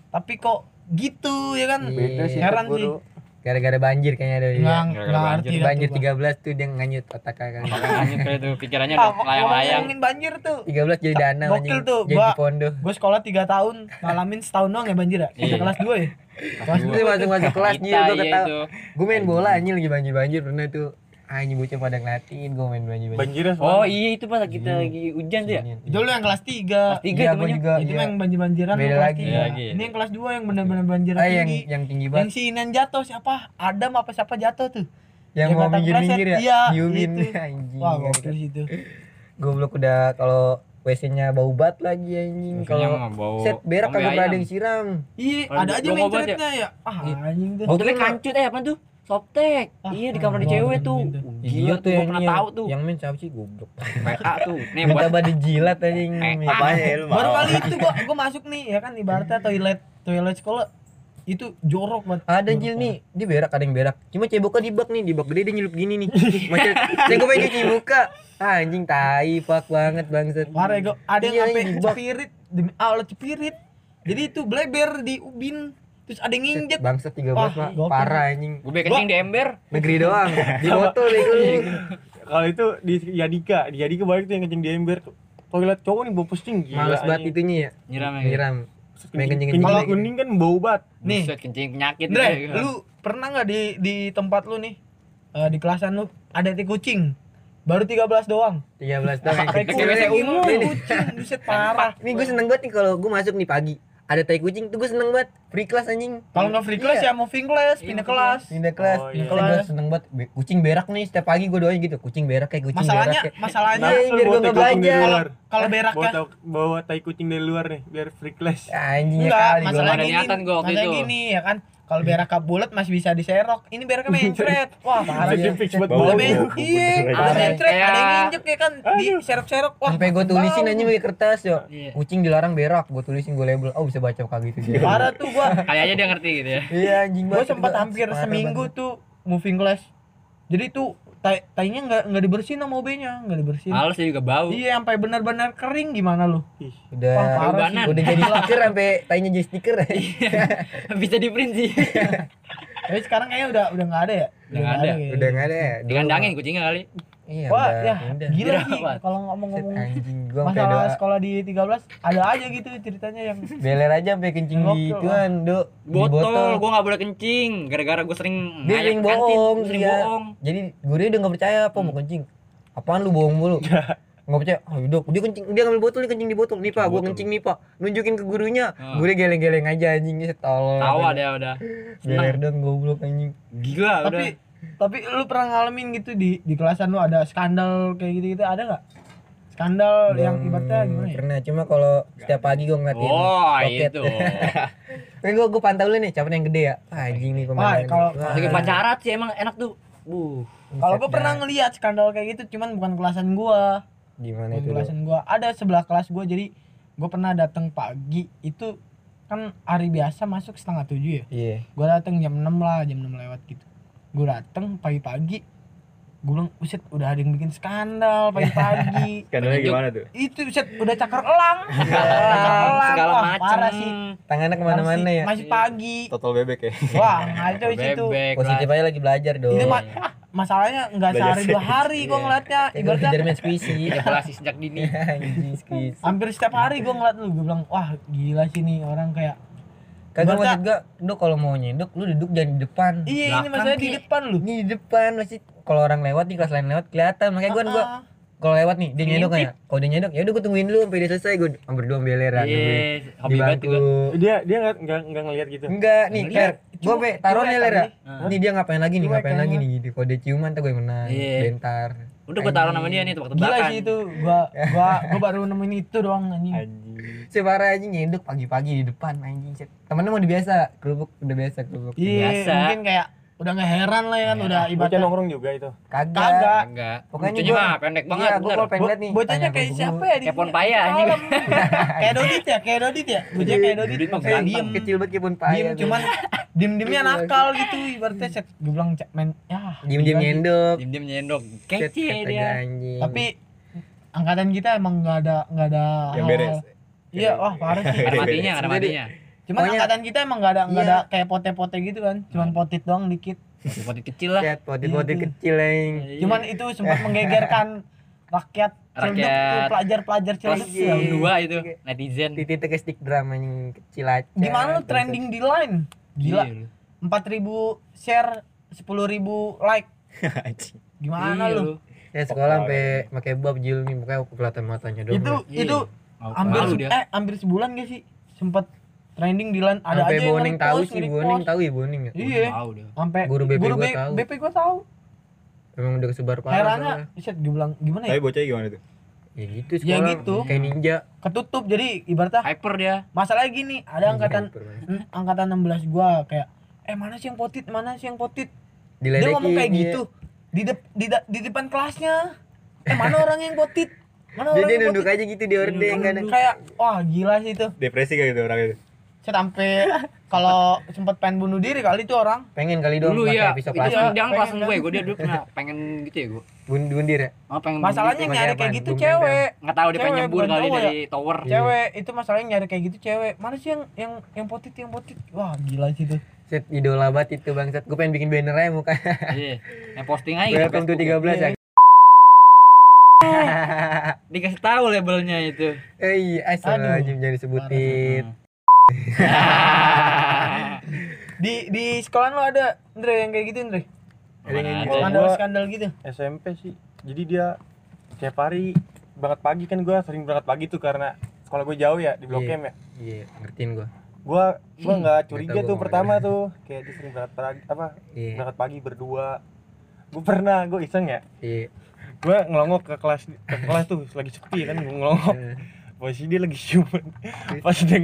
tapi kok gitu ya kan Iya. beda sih Heran guru Gara-gara banjir kayaknya ada nggak banjir. Banjir tuh gua. 13 tuh dia nganyut otaknya kan. Makanya kayak tuh pikirannya Ah, udah layang-layang. ngomongin banjir tuh 13 jadi dana Gokil anjing. tuh, Jadi gua- pondo. gue sekolah 3 tahun ngalamin setahun doang ya banjir ya Iya. Sampai kelas 2 ya kelas dua masuk masuk kelas Kita nyil gua iya ketawa. itu. Gue main bola anjing lagi banjir-banjir pernah tuh. Anjing bocah pada ngeliatin gue main banjir-banjir. banjirnya Oh soalnya. iya itu pas kita Iya. lagi hujan tuh ya. itu lu yang kelas 3 Kelas tiga Iya, itu gua banyak. juga. itu iya. yang Beda lagi. tiga. Beda lagi. ini yang kelas 2 yang bener-bener banjir Ah yang tinggi yang tinggi yang banget. si Inan jatuh siapa Adam apa siapa jatuh tuh Yang yang mau minggir-minggir ya. iya, Diumin itu. anjing. wah gokil sih itu Goblok udah kalau WC-nya bau bat lagi anjing. Kalau set berak kagak ada yang siram. iya ada aja obat ya? ya ah Iya. anjing tuh Oh, tapi kancut eh apa tuh? Softtek. Ah, iya di kamar di ah, cewek tuh. Uh, Iya Gila tuh yang pernah tahu tuh. Yang main siapa sih goblok. PA tuh. Nih buat banget dijilat anjing. Eh, apanya ya lu baru kali itu gua gua masuk nih ya kan ibaratnya toilet toilet sekolah itu jorok banget Ada Jil nih, dia berak ada yang berak. Cuma ceboknya di bak nih, di bak gede dia nyelup gini nih. Macam saya gue pengen. Ah, anjing tai pak banget bangsat. Parah ya, gua ada yang Iya, sampai cepirit demi Allah cepirit. Jadi itu bleber di ubin. Terus ada yang nginjek. Bangsat 13 Wah, pak. gokil. Parah anjing. gue kencing di ember. Negeri doang. Di botol ya gue. kalau itu di Yadika di Yadika banyak tuh yang kencing di ember toilet cowok nih bau pusing gila Males banget itunya ya. Nyiram ya. Nyiram. Main kencing, kencing-kencing kalau kuning kan bau banget Nih, Buset, kencing penyakit Andre, gitu. lu pernah nggak di di tempat lu nih eh, di kelasan lu ada tai kucing? Baru 13 doang. 13 tahun. Tai Kayak umum. kucing, buset parah. Ini gue seneng banget nih kalau gue masuk nih pagi. Ada tai kucing tuh gue seneng banget. Free class anjing. Kalau nggak free class Iya. ya moving class, pindah kelas. Pindah kelas. Oh, Pindah iya. kelas. Gue seneng banget. Kucing berak nih setiap pagi gue doain gitu. Kucing berak kayak kucing Masalahnya, berak. kayak- masalahnya Iya, biar bawa gua tai nggak belajar. kalau bawa, beraknya tai- bawa tai kucing dari luar nih biar free class Anjing ya kali. gua. masalah ada gini, gua waktu itu. gini ya kan. Kalau berak bulat masih bisa diserok. Ini beraknya mencret. Wah, parah ya. fix buat Bau. Men, iya, ada mencret, ada yang kayak- nginjek ya kan, di serok-serok. Wah, Sampai gue tulisin anjing pakai kertas yo. Iya. Kucing dilarang berak, gue tulisin gue label. Oh bisa baca kayak gitu dia. Parah tuh gua. Kayaknya dia ngerti gitu ya. Iya anjing Gua banget. sempat Gua- hampir parah seminggu tuh moving class. Jadi tuh tai tainya nggak nggak dibersihin sama OB-nya, nggak dibersihin. Males dia juga bau. Iya, sampai benar-benar kering gimana lu? Ih, Udah Wah, parah Ubanan. udah jadi stiker sampai tainya jadi stiker. Bisa di print sih. Tapi sekarang kayaknya udah udah nggak ada ya? Udah nggak ada. udah enggak ada ya. Dikandangin kucingnya kali. Iya, Wah, ya udah. gila sih Dirawat. kalau ngomong-ngomong masalah doa. sekolah di 13 ada aja gitu ceritanya yang Beler aja sampai kencing di ituan, Dok. Di Botol, gua nggak boleh kencing. Gara-gara gua sering Dia ngayak sering kantin, bohong, sering iya. bohong. Jadi gurunya udah nggak percaya apa mau kencing. Apaan lu bohong mulu? Nggak percaya. Oh, dok, dia kencing, dia ngambil botol, dia kencing di botol. Nih pak, gua Botol. kencing nih pak. Nunjukin ke gurunya. Ah. Gurunya geleng-geleng aja anjingnya setol. Tawa dia udah. Beler dong goblok anjing. Gila udah. Tapi lu pernah ngalamin gitu di di kelasan lu ada skandal kayak gitu gitu ada nggak? Skandal yang Belum ibaratnya gimana ya? Pernah, cuma kalau setiap pagi gua ngeliatin. Oh, itu. Tapi gua gua pantau lu nih, siapa yang gede ya? Ah, anjing nih pemandangan. kalau-. Lagi pacaran sih emang enak tuh. Buh. Kalau gua Buset pernah dah. ngeliat skandal kayak gitu cuman bukan kelasan gua. gimana itu? Kelasan gua. Ada sebelah kelas gua jadi gua pernah datang pagi itu kan hari biasa masuk setengah tujuh ya. Iya. Gua datang jam 6 lah, jam 6 lewat gitu. Gue datang pagi-pagi. Gue bilang, "Buset, udah ada yang bikin skandal pagi-pagi." Skandalnya gimana tuh? itu buset udah cakar elang. cakar elang. segala Wah, macam. Parah sih. Tangannya ke mana-mana ya. Masih pagi. Total bebek ya. Wah, ngaco di situ. Positif aja lagi belajar dong. Itu ma- masalahnya nggak Belajar sehari dua hari gue Iya. ngeliatnya. Ibaratnya main squishy. Ejakulasi sejak dini. Hampir setiap hari gue ngeliat lu. Gue bilang, wah gila sih nih orang kayak. Kagak maksud gua, lu kalau mau nyendok lu duduk jangan di depan. Iya ini Belakang, masalahnya di depan lu. Ini di depan masih kalau orang lewat di kelas lain lewat kelihatan makanya gua gua Ah, kalau lewat nih dia nyendok ya. Kalau dia nyendok ya udah gua tungguin dulu sampai dia selesai gua berdua beleran Iya, di hobi banget bangku. juga. dia dia nggak nggak nggak ngeliat gitu Enggak nih. Ler. Gua pe taruh nih Ler. Nih dia ngapain lagi nih, ngapain lagi nih gitu. Kalau dia ciuman tuh gue yang menang. Iya. Bentar. Udah gua taruh nama dia nih Gila tebak-tebakan. sih itu. Gua gua gua baru nemuin itu doang anjing. Anjing Separah aja nyendok pagi-pagi di depan anjing. set. Temennya mau dibiasa, kerupuk udah biasa kerupuk. Iya, Biasa. mungkin kayak udah nggak heran lah ya kan udah Bocah ibaratnya nongkrong juga itu. Kagak. kagak Enggak. Pokoknya mah pendek banget Iya, kalau pengen lihat nih. bocahnya kayak siapa ya di Kayak paya, anjing. Kalem. kayak Dodit ya kayak Dodit ya bocah kayak Dodit kayak diem Kecil banget kayak pun payah. diem cuman diem diemnya Iya, nakal gitu ibaratnya set gue bilang cek main ya diem-diem gila sih. nyendok. Diem-diem nyendok. Set, Kece kata dia. anjing. tapi angkatan kita emang nggak ada nggak ada Yang beres. Iya wah parah sih Ada matinya, ada matinya. cuman Pokoknya- angkatan kita emang nggak ada nggak Iya. ada kayak pote-pote gitu kan cuman potit doang dikit Potit kecil lah. Set potit-potit Iya, kecil yang cuman itu sempat menggegerkan rakyat Rakyat. pelajar-pelajar tuh. yang dua itu netizen. titik stick drama yang kecil aja. gimana lu trending di line gila Iya, lu. 4000 share 10.000 like Anjing. gimana Iya, lu Ya sekolah sampai pakai bab jil nih makanya kelihatan matanya dong. itu Iya. itu hampir se- eh hampir sebulan gak sih sempet trending di line ada sampai aja yang boning tahu nge-repost, sih boning tahu ya boning ya. iya Tahu dia. sampai Guru BP gua B- tahu. BP gua tahu Emang udah kesebar parah. herannya set gue bilang gimana Tapi ya bocahnya gimana tuh? Ya gitu Ya sekolah. gitu. Kayak ninja. ketutup jadi ibaratnya Hyper dia. masalahnya gini ada angkatan Hyper, hmm, angkatan 16 gua kayak eh mana sih yang potit mana sih yang potit dia ngomong kayak iya. gitu di, dep- di, da- di depan kelasnya eh mana orang yang potit Jadi yang nunduk aja gitu di orden kadang. kayak wah gila sih itu Depresi kayak gitu orang itu. saya sampai kalau sempat pengen bunuh diri kali itu orang Pengen kali dong Dulu ya, pisau itu plastik. kan dia kelas pengen gue, gue dia dulu pernah pengen gitu ya gue. Bun- bundir ya. Oh, pengen masalahnya gitu. nyari kayak gitu cewek nggak tahu dia pengen nyebur kali dari tower. Iya. cewek itu masalahnya nyari kayak gitu cewek mana sih yang yang yang potit yang potit wah gila sih itu Set idola banget itu bangsat. Gue pengen bikin banner aja muka. Iya. Yang posting aja gitu. Welcome to Facebook. 13 ya. Dikasih tahu labelnya itu. Eh iya, aja jangan disebutin. di di sekolah lu ada Andre yang kayak gitu Andre Ada yang gitu. ada. skandal skandal gitu SMP sih. Jadi dia tiap hari berangkat pagi kan gua sering berangkat pagi tuh karena sekolah gue jauh ya di Blok Iya. M ya. Iya, ngertiin gua. Gua gua nggak curiga tuh pertama tuh kayak dia sering berangkat pagi apa Iya. berangkat pagi berdua. Gue pernah gue iseng ya. Iya. Gue ngelongok ke kelas ke kelas tuh lagi sepi kan gue ngelongok. Eh, Posisi dia lagi ciuman. Pas dia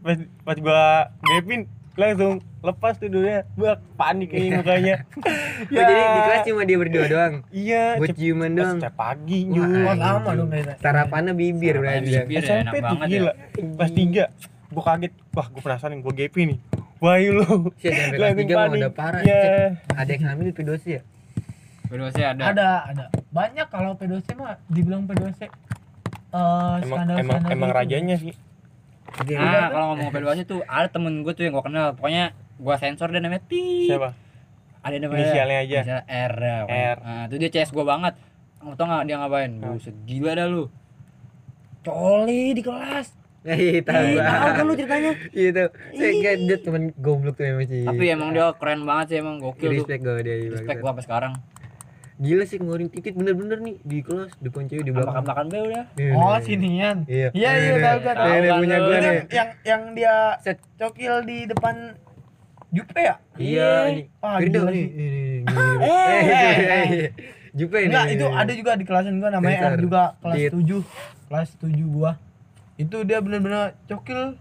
pas, pas gua gapin langsung lepas tuh dunia gua panik kayak mukanya Oh, jadi di kelas cuma dia berdua doang. iya Buat ciuman pas doang. setiap pagi anjing. sama dong kayaknya. Sarapannya bibir berarti. bibir. ya, SMP tuh banget gila pas tiga gua kaget wah gua penasaran gua GP nih wah lu Langsung 3 mah panik. udah parah. Iya. Shit, Ada yang hamil pedosi ya? Kedua sih ada. ada ada banyak kalau P2C mah dibilang P2C eh emang skandal emang skandal emang gitu. rajanya sih Iya. Nah, kalau ngomong P2C tuh ada temen gue tuh yang gue kenal. Pokoknya gue sensor dia namanya Pi. siapa Ada namanya. Inisialnya aja. Inisial R. ya, pokoknya. R. Nah, itu dia CS gue banget. Kamu tau gak dia ngapain? Buset, gila dah lu. Coli di kelas. Eh, tahu. Ih, gua. tahu kan lu ceritanya? Iya tahu. Saya kayak dia temen goblok tuh emang sih. Tapi emang dia keren banget sih emang gokil tuh. respect gue dia. Respect gue sampai sekarang. Gila sih ngeluarin titit bener-bener nih di kelas depan cewek di belakang. Belakang-belakang be udah. Iya, oh iya. sinian Iya. iya iya Nih, tahu Nih, tahu Tahu punya kan gue nih. yang yang dia Set. cokil di depan Jupe ya Iya, Firda gila nih. ini. Eh, eh, eh, Jupe ini. enggak itu ada juga di kelasan gua namanya Sensor. R juga kelas Dit. 7 kelas 7 gua itu dia bener-bener cokil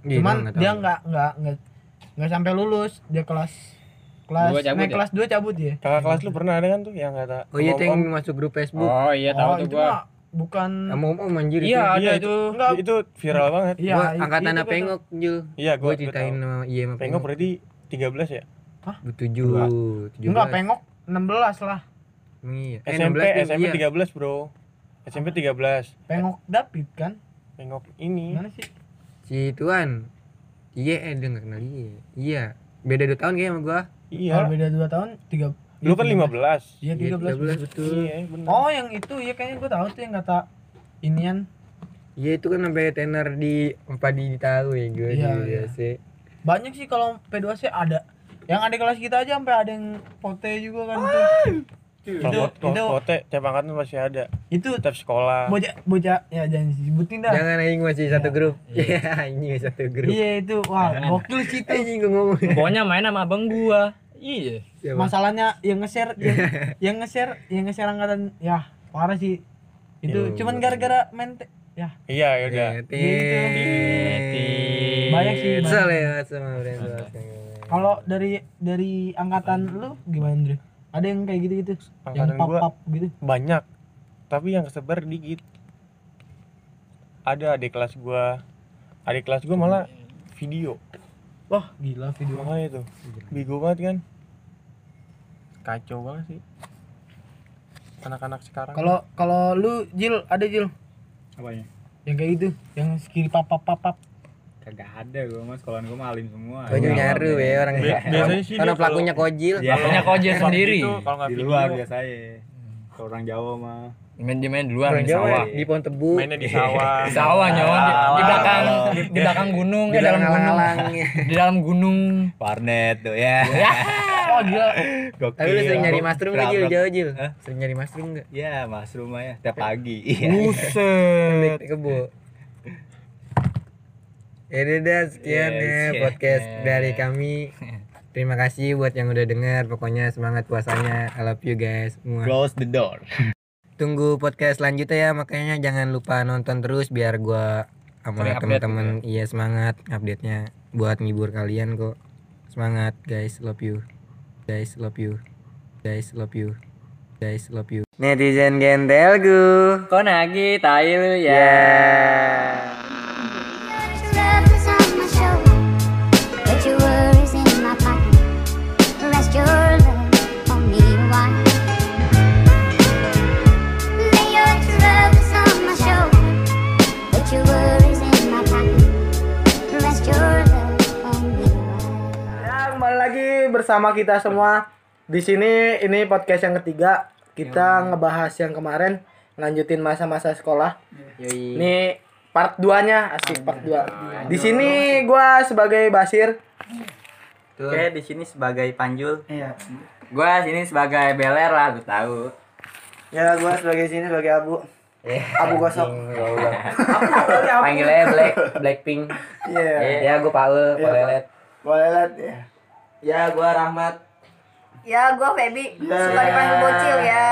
Iya, cuman dia nggak nggak nggak sampai lulus dia kelas kelas Dua cabut naik ya? kelas 2 cabut ya kakak kelas lu pernah ada kan tuh yang kata Oh iya, itu yang masuk grup Facebook. Oh iya tahu oh tuh itu gua. mah bukan Sama om-om anjir itu. Iya ada Iya, itu. enggak itu viral banget iya Gua itu- angkatan itu apa pengok, Jul. iya Gua gua ceritain sama iya sama pengok berarti 13 ya tujuh, Dua. tujuh enggak pengok 16 lah iya. Eh, SMP 16 dia, SMP iya. 13 bro SMP 13 pengok David kan pengok ini gimana sih Si Tuan. Iya, eh dia nggak kenal dia. Iya. Beda 2 tahun kayaknya sama gua. Iya kalau beda 2 tahun 3 lu kan 15 iya Iya, 13 13 betul. iya bener. Oh yang itu ya kayaknya gua tahu tuh yang kata inian. Iya itu kan sampai tenar di empat di tahu ya gue Iya, di iya. Banyak sih kalau P2C ada. Yang ada kelas kita aja sampai ada yang pote juga kan tuh. Kalau itu- kalau itu- pote tiap angkatan masih ada. Itu tiap sekolah. bocah bocah ya jangan disebutin dah. Jangan aing masih satu grup. Iya, anjing satu grup. iya itu. Wah gokil sih itu. Anjing gua ngomong. Pokoknya main sama abang gua. Iya. Siapa? masalahnya yang nge-share yang, yang nge-share yang nge-share angkatan ya parah sih itu Ya, cuman gara-gara main te- ya iya ya udah Tit. Banyak sih, banyak. Ya Kalau dari dari angkatan lu gimana, Andre? Ada yang kayak gitu-gitu? Yang Angkatan pap-pap gitu? banyak tapi yang kesebar dikit ada adik kelas gua adik kelas gua malah video Wah, gila video. makanya tuh bego banget kan kacau banget sih anak-anak sekarang Kalau kalau lu Jil, ada Jil Apanya? yang kayak gitu, yang skill pap-pap-pap. Kagak ada gua mas, sekolahan gua malim semua. Iya, nyaru ya orang Bi- biasanya sih Karena pelakunya kojil. Iya. Pelakunya kojil sendiri. itu kalau nggak Di luar biasanya. Kalau orang Jawa mah. Main di main di luar Orang di sawah. di pohon tebu. mainnya di sawah Di sawah nyon, di, di belakang di, di belakang gunung, Di eh, dalam gunung. alang-alang. Di dalam gunung. Warnet tuh ya. Oh, gila. Gokil. Tapi lu sering nyari mushroom nggak Jil? Jauh Jil. Hah? Sering nyari mushroom nggak? Ya, mushroom ya tiap pagi. Buset. Kebo. Ya udah sekian Yes, ya podcast dari kami. Terima kasih buat yang udah dengar. Pokoknya semangat puasanya. I love you guys semua. Close the door. Tunggu podcast selanjutnya ya. Makanya jangan lupa nonton terus biar gua sama Sering update teman-teman iya semangat update-nya buat ngibur kalian kok. Semangat guys, love you. Guys, love you. Guys, love you. Guys, love you. Netizen gentelgu. Kok nagi tai lu ya. Yeah. Bersama kita semua. Di sini ini podcast yang ketiga. Kita ngebahas yang kemarin, lanjutin masa-masa sekolah. Yoi. Ini part 2-nya, asik part 2. Di sini gua sebagai Basir. Oke, di sini sebagai Panjul. Iya. Gua sini sebagai Beler lah, lu tahu. Ya, gua sebagai sini sebagai Abu. Abu gosok. Panggilnya Black Blackpink. Iya. Ya gua Paul, Paul Iya, Lelet. Boleh lihat ya. Ya, gua Rahmat. Ya, gua Feby. Ya. Suka dipanggil bocil ya.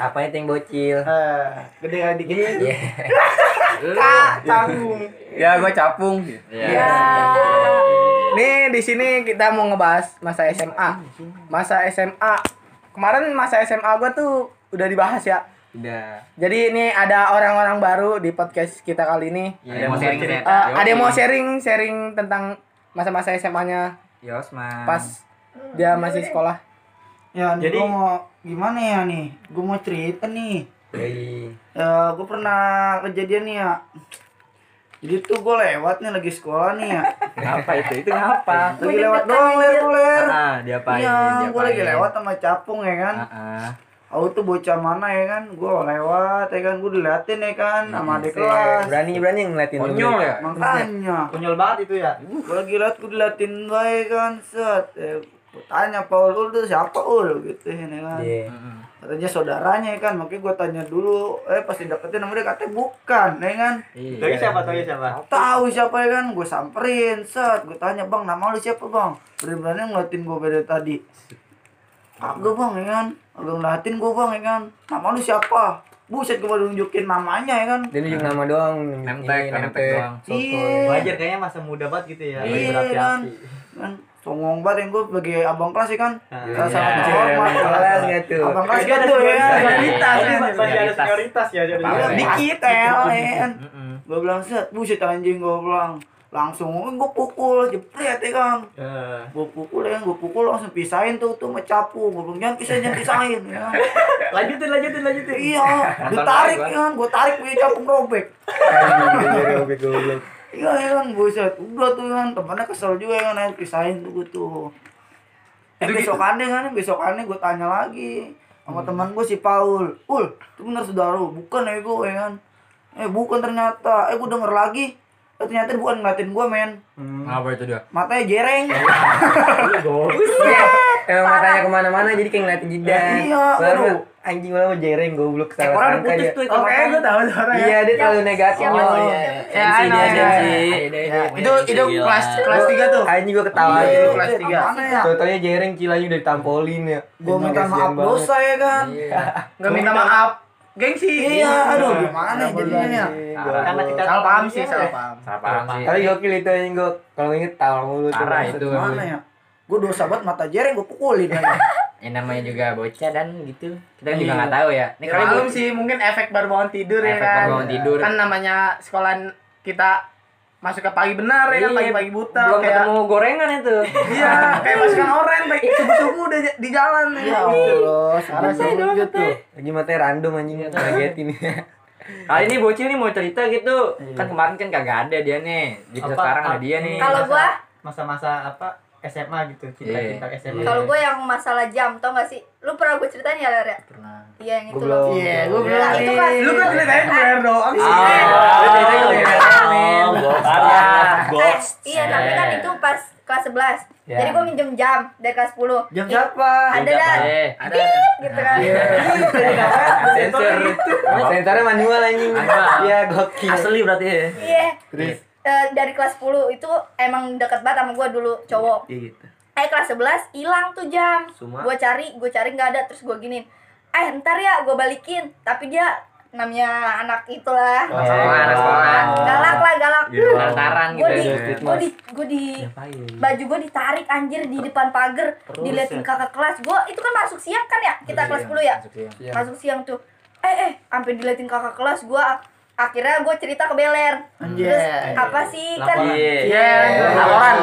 Apa itu yang bocil? Eh, gede kali dikit. Iya. Kak, canggung. Ya, gua Capung. Ya. Nih di sini kita mau ngebahas masa SMA. Masa SMA. Kemarin masa SMA gua tuh udah dibahas ya. Udah. Jadi ini ada orang-orang baru di podcast kita kali ini. Ada yang mau sharing Eh, ada yang mau sharing sharing tentang masa-masa SMA-nya Yosman. pas dia masih sekolah. Ya, Jadi- gua mau gimana ya nih? Gue mau cerita nih. Ya, gue pernah kejadian nih ya. Jadi tuh gue lewat nih lagi sekolah nih ya. Ngapa itu? Itu ngapa? Lagi lewat doang ler ler. Ah, diapain? Iya, gue lagi lewat sama capung ya kan. Ah, ah. Aku tuh bocah mana ya kan? Gue lewat ya kan, gue diliatin ya kan sama adik kelas. Berani berani ngeliatin. Konyol ya? Makanya, Konyol banget itu ya. gue lagi liat, gue diliatin baik kan, set. Eh, gue tanya Paul, lu tuh siapa ul? Gitu ya kan. Iya. katanya saudaranya ya kan makanya gue tanya dulu eh pas dideketin sama dia katanya bukan ya kan Tapi siapa tahu siapa? tahu siapa ya kan gue samperin set gue tanya bang nama lu siapa bang berani-berani ngeliatin gue beda tadi agak bang ya kan agak ngeliatin gue bang ya kan? Nama lu siapa? Buset gue baru nunjukin namanya ya kan? Dia nunjuk nama doang. Nemtek, nemtek doang. iya. Wajar kayaknya masa muda banget gitu ya. iya kan? Kan? Songong banget yang gue sebagai abang kelas ya kan? Iya. sangat Iya, terhormat kelas tuh? abang kelas gitu ya senioritas. Kan Masih ada senioritas. ya jadi. Iya, dikit ya kan? Mm-mm. gue bilang set buset anjing gue bilang langsung gue pukul jepret ya kan Eh, gue pukul ya gue pukul langsung pisahin tuh tuh sama capu gue bilang jangan pisahin jangan pisahin ya. Lanjutin lanjutin lanjutin. iya gue tarik ya kan gue tarik punya capu robek. Iya ya kan buset. Udah tuh kan temennya kesel juga ya kan pisahin tuh gue tuh. Eh besokannya kan besokannya gue tanya lagi sama teman gue si Paul. Ul itu bener saudara bukan ya gue ya kan eh bukan ternyata. Eh gue denger lagi eh, ternyata dia bukan ngeliatin gue men Apa itu dia? matanya jereng Emang matanya ke mana-mana jadi kayak ngeliatin jidat. Iya, Baru anjing malah jereng goblok salah Orang sangka dia. tuh Oke, gue tahu suara Iya dia terlalu negatif. Oh, Siapa? Ya, Sensi I know, dia, ya. Ya, Itu itu kelas kelas 3 tuh. Anjing gua ketawa Iya, gitu. kelas tiga. Ya? Totalnya jereng kilanya udah ditampolin ya. gue minta maaf dosa ya kan Enggak minta maaf. Gengsi. iya aduh gimana jadinya ya Karena kita Salah paham sih, salah paham. Salah paham sih. Tapi gokil itu anjing gua kalau inget tawa mulu tuh. Parah itu. gimana ya gue dosa banget mata jereng gue pukulin lagi yang namanya juga bocah dan gitu kita kan juga nggak tahu ya ini Ya, kali malum bu- sih mungkin efek baru bangun tidur ya Efek kan. baru bangun tidur. Kan namanya sekolah kita masuk ke pagi benar ya kan? Iya, pagi-pagi buta belum kayak ketemu gorengan itu. Iya kayak masukan oren baik subuh-subuh udah di jalan ya. Allah Parah sih gitu. tuh. Lagi matanya random anjing ngagetin. kali ini bocil nih mau cerita gitu. Kan kemarin kan kagak ada dia nih. Jadi sekarang ada dia nih. Kalau gua? Masa-masa apa SMA gitu cinta-cinta SMA kalau gue yang masalah jam tau gak sih? Lu pernah gue ceritain ya Ler ya? Pernah. Iya yang itu loh. Belum. iya gue Nah, bilang itu kan lu kan ceritain gue doang sih Ah, lu iya tapi kan itu pas kelas 11 Ya. jadi gue minjem jam dari kelas 10 jam siapa ada dah. Eh, ada. Gitu kan. Sensor. Sensornya manual anjing. Manual. Iya gokil. asli berarti ya. Iya Eh, dari kelas 10 itu emang deket banget sama gue dulu cowok. Iya gitu. Eh kelas 11 hilang tuh jam. Gue cari gue cari nggak ada. Terus gue giniin eh ntar ya gue balikin. Tapi dia namanya anak itulah. Oh, sekolah. galak lah galak. Lantaran gue gitu di ya. gue di gue di baju gue ditarik anjir di depan pagar. Diliatin kakak kelas. Gue itu kan masuk siang kan ya? Kita kelas 10 ya? masuk siang. Tuh. Eh eh sampai diliatin kakak kelas gue akhirnya gue cerita ke Beler Anjir. terus apa sih kan Iya. laporan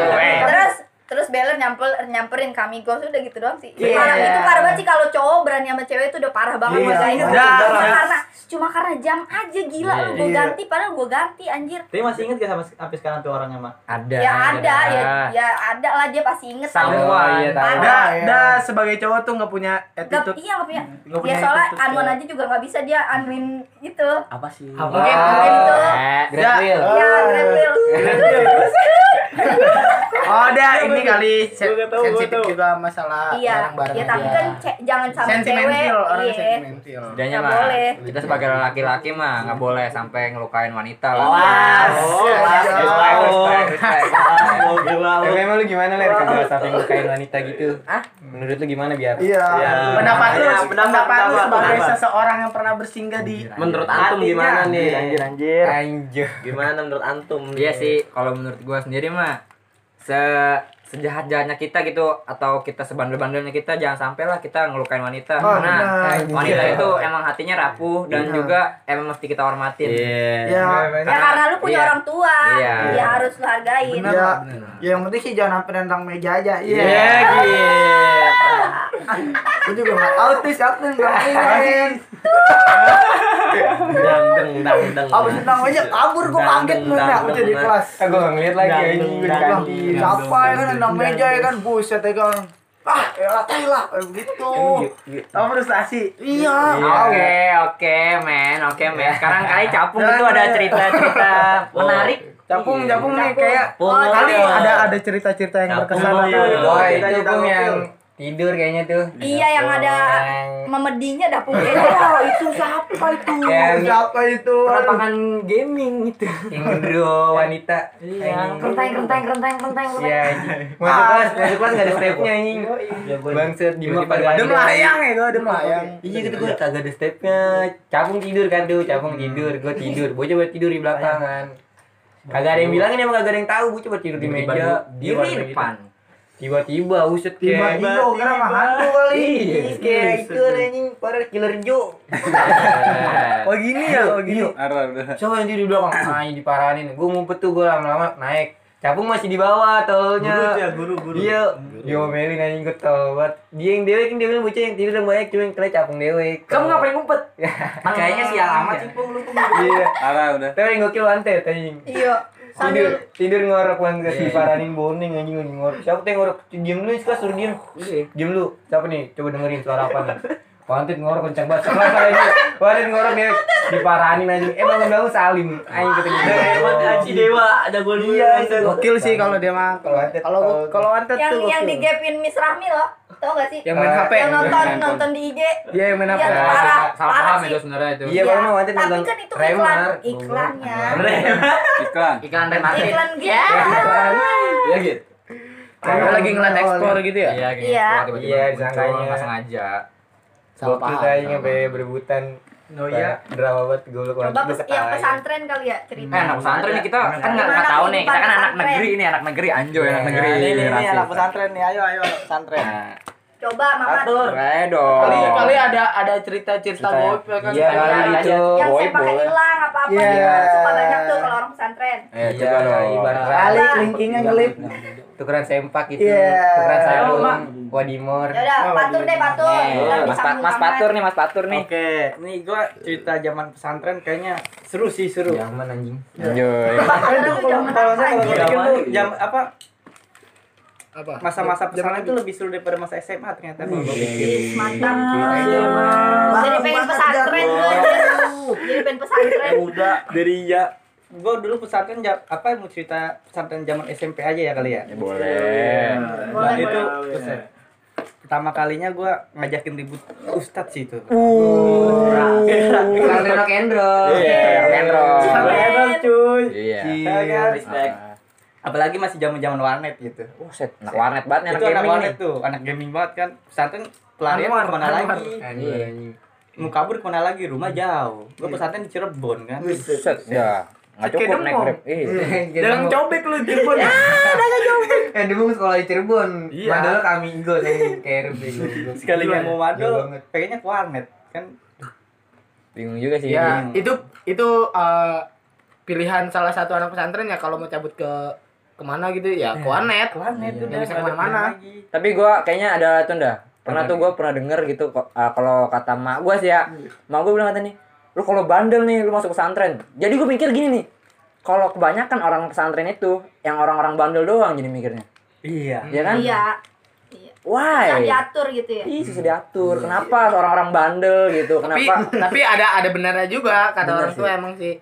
terus terus Beler nyamper nyamperin kami gue udah gitu doang sih Iya. parah itu parah banget sih kalau cowok berani sama cewek itu udah parah banget Iya. guys Iya. cuma Iya. karena cuma karena jam aja gila lu gue Iya. ganti padahal gue ganti anjir tapi masih inget gak sama sampai sekarang tuh orangnya mak ada ya ada ya ya ada lah dia pasti inget Sama, iya. Dah, Iya. dah sebagai cowok tuh nggak punya Gak, attitude. iya gak punya Nggak ya punya soalnya attitude, anuan ya. aja juga gak bisa dia anuin itu apa sih mungkin mungkin itu Eh, wheel. ya Great Wheel Oh, dah ini kali tahu, gua sensitif juga masalah iya bareng-bareng ya tapi kan ce- jangan sama cewek sentimental orang iya sentimental. Mah boleh. kita sebagai laki-laki mah nggak boleh sampai ngelukain wanita lah. Respect. Tapi emang lu gimana ler kalau sampai ngelukain wanita gitu? Ah, menurut lu gimana biar? iya Pendapat lu, Iya, pendapat, lu pendapat, sebagai pendapat. seseorang yang pernah bersinggah di menurut antum gimana nih Anjir anjir. Anjir. gimana menurut antum Iya sih, kalau menurut gua sendiri mah se sejahat-jahatnya kita gitu atau kita sebandel-bandelnya kita jangan sampai lah kita ngelukain wanita. Oh, karena benar. wanita itu emang hatinya rapuh dan Benar. juga emang mesti kita hormatin. iya. Ya ya karena lu punya Iya. orang tua Iya. ya harus lu hargain ya ya yang penting sih jangan sampai nendang meja aja. Iya. Iya, gitu. gue juga nggak tuh siapa yang ngomongin dangdeng dangdeng. Abis nendang meja kabur. Gue kaget lu ya udah di kelas. Ah, gua nggak ngeliat lagi di dangdung. kantin. siapa ya kan nendang meja ya kan buset ya kan ah ya latih lah begitu Oh, frustasi. iya Oke, oke, men, oke, men. Sekarang kali capung itu ada cerita-cerita menarik. Capung, capung nih kayak Oh, kali iya. ada ada cerita-cerita yang Capung, berkesan iya. tuh. Oh, itu cerita pun yang. Tidur kayaknya tuh. iya yang ada Yang memedinya dapur oh itu siapa itu Yang- siapa itu Penampakan gaming itu. yang gendro wanita. Iya. renteng renteng renteng renteng Iya. Masuk kelas, masuk kelas nggak ada stepnya anjing. Bangsat gimana pada Udah melayang ya gua, udah melayang. Iya gitu gue kagak ada stepnya. Capung tidur kan tuh, capung tidur, gue tidur. Bocah buat tidur di belakangan. Kagak ada yang bilangin emang kagak ada yang tahu, gue coba tidur di meja. Di depan. Tiba-tiba uset kayak tiba-tiba kira mah hantu kali Iya, kayak itu anjing para killer Joe. Oh gini ya, oh gini. Udah. Siapa yang tidur di belakang? Ah, diparanin. Gue ngumpet tuh gue lama-lama naik. Capung masih di bawah tolnya. ya guru guru Iya, diomelin anjing gue tau banget. Dia yang dewek, yang dewek bocah yang tidur yang banyak cuma yang kena capung dewek. Kamu ngapain ngumpet? Kayaknya sial amat sih, Pung, lu. Iya. Arah udah. Tapi yang gokil wanted anjing. iya Tidur, sambil tidur ngorok banget diparanin boning anjing anjing ngorok. Siapa tuh yang ngorok? Diam lu, sekarang suruh diam. Diam lu. Siapa nih? Coba dengerin suara apa nih? Wanted ngorok kencang banget. Sekelas kali aja. Wanted ngorok dia diparanin anjing. Eh bangun bangun salim. Anjing kata dia. hebat Haji Dewa ada gua dulu Iya, itu. Gokil sih kalau dia mah. Kalau. Kalau kalau yang tuh yang gokil. di gapin Miss Rahmi loh tau gak sih yang main HP. yang nonton nonton di IG Dia yang main HP. Ya, parah, salah parah paham sih. itu sebenarnya itu. Iya, kalau mau wanted tapi kan itu iklan iklannya Iklan. Iklan remarket. iklan gitu Iya gitu. Kayak lagi ngeliat explore gitu ya. Iya, gitu. Iya. Iya, disangkanya. nggak sengaja. Salah paham, kayaknya salah sampai berebutan Oh iya, drama banget gue lu Coba pes- yang pesantren kali ya cerita. Eh, anak pesantren nih kita kan nggak nggak tahu nih. Kita kan anak negeri ini, anak negeri anjo anak negeri. Ini anak pesantren nih. Ayo ayo anak pesantren. Coba Mama Atur. Dong. Kali kali ada ada cerita-cerita Cerita ya. ya kan. Iya, Ada- kali gitu. yang saya pakai hilang apa-apa Iya. gitu. Suka banyak tuh kalau orang pesantren. Eh, Iya, coba dong. ibarat Kali linkingnya ngelip. tukeran sempak gitu. Iya. Tukeran sarung, wadimor. Ya udah, patur deh patur. Biar Mas, Mas. Patur nih, Mas Patur nih. Oke, nih gua cerita zaman pesantren kayaknya seru sih seru. Zaman anjing. Anjoy. Kan tuh kalau apa, saya kalau jam apa Apa? masa-masa pesantren itu lebih seru daripada masa SMA ternyata kalau gua pikir. Ih, Mantap. Iya, Jadi pengen pesantren gue. Jadi pengen pesantren. udah dari ya gua dulu pesantren jam apa mau cerita pesantren zaman SMP aja ya kali ya. Boleh. Nah, Boleh, itu boleh. buset. pertama kalinya gua ngajakin ribut ustadz sih itu. Tukeran rock and roll. Iya, rock and roll. Hebat cuy. Iya. Ya kan, respect. Apalagi masih zaman-zaman warnet gitu. Buset, anak warnet banget anak itu anak gaming warnet nih. tuh, anak gaming banget kan. Pesantren pelarian Anwar, ke mana Anwar. lagi? Anjing, anjing. Mau kabur ke mana lagi? Rumah jauh. Gua pesantren di Cirebon kan. Buset, ya. Nggak cukup naik grab. Iya. Jangan cobek lu Cirebon. Eh dulu sekolah di Cirebon. Iya. Padahal kami gue yang kayak. Sekali nggak mau madol, banget. pengennya ke warnet kan. Bingung juga sih. Ya, Iya. itu itu eh, pilihan salah satu anak pesantren ya kalau mau cabut ke ke mana gitu ya ke warnet. Ke warnet Iya. udah bisa ke mana-mana. Tapi gua kayaknya ada tuh ndah. Pernah tuh gua pernah denger gitu ah, kalau kata mak gua sih ya. Mak gua bilang kata nih, lu kalau bandel nih lu masuk pesantren. Jadi gua mikir gini nih. Kalau kebanyakan orang pesantren itu yang orang-orang bandel doang jadi mikirnya. Iya. Ya kan? Iya. Iya. Why? diatur gitu ya. Ih, susah diatur. Kenapa orang-orang bandel gitu? Tapi Kenapa? tapi ada ada benarnya juga kata Bener orang tua emang sih.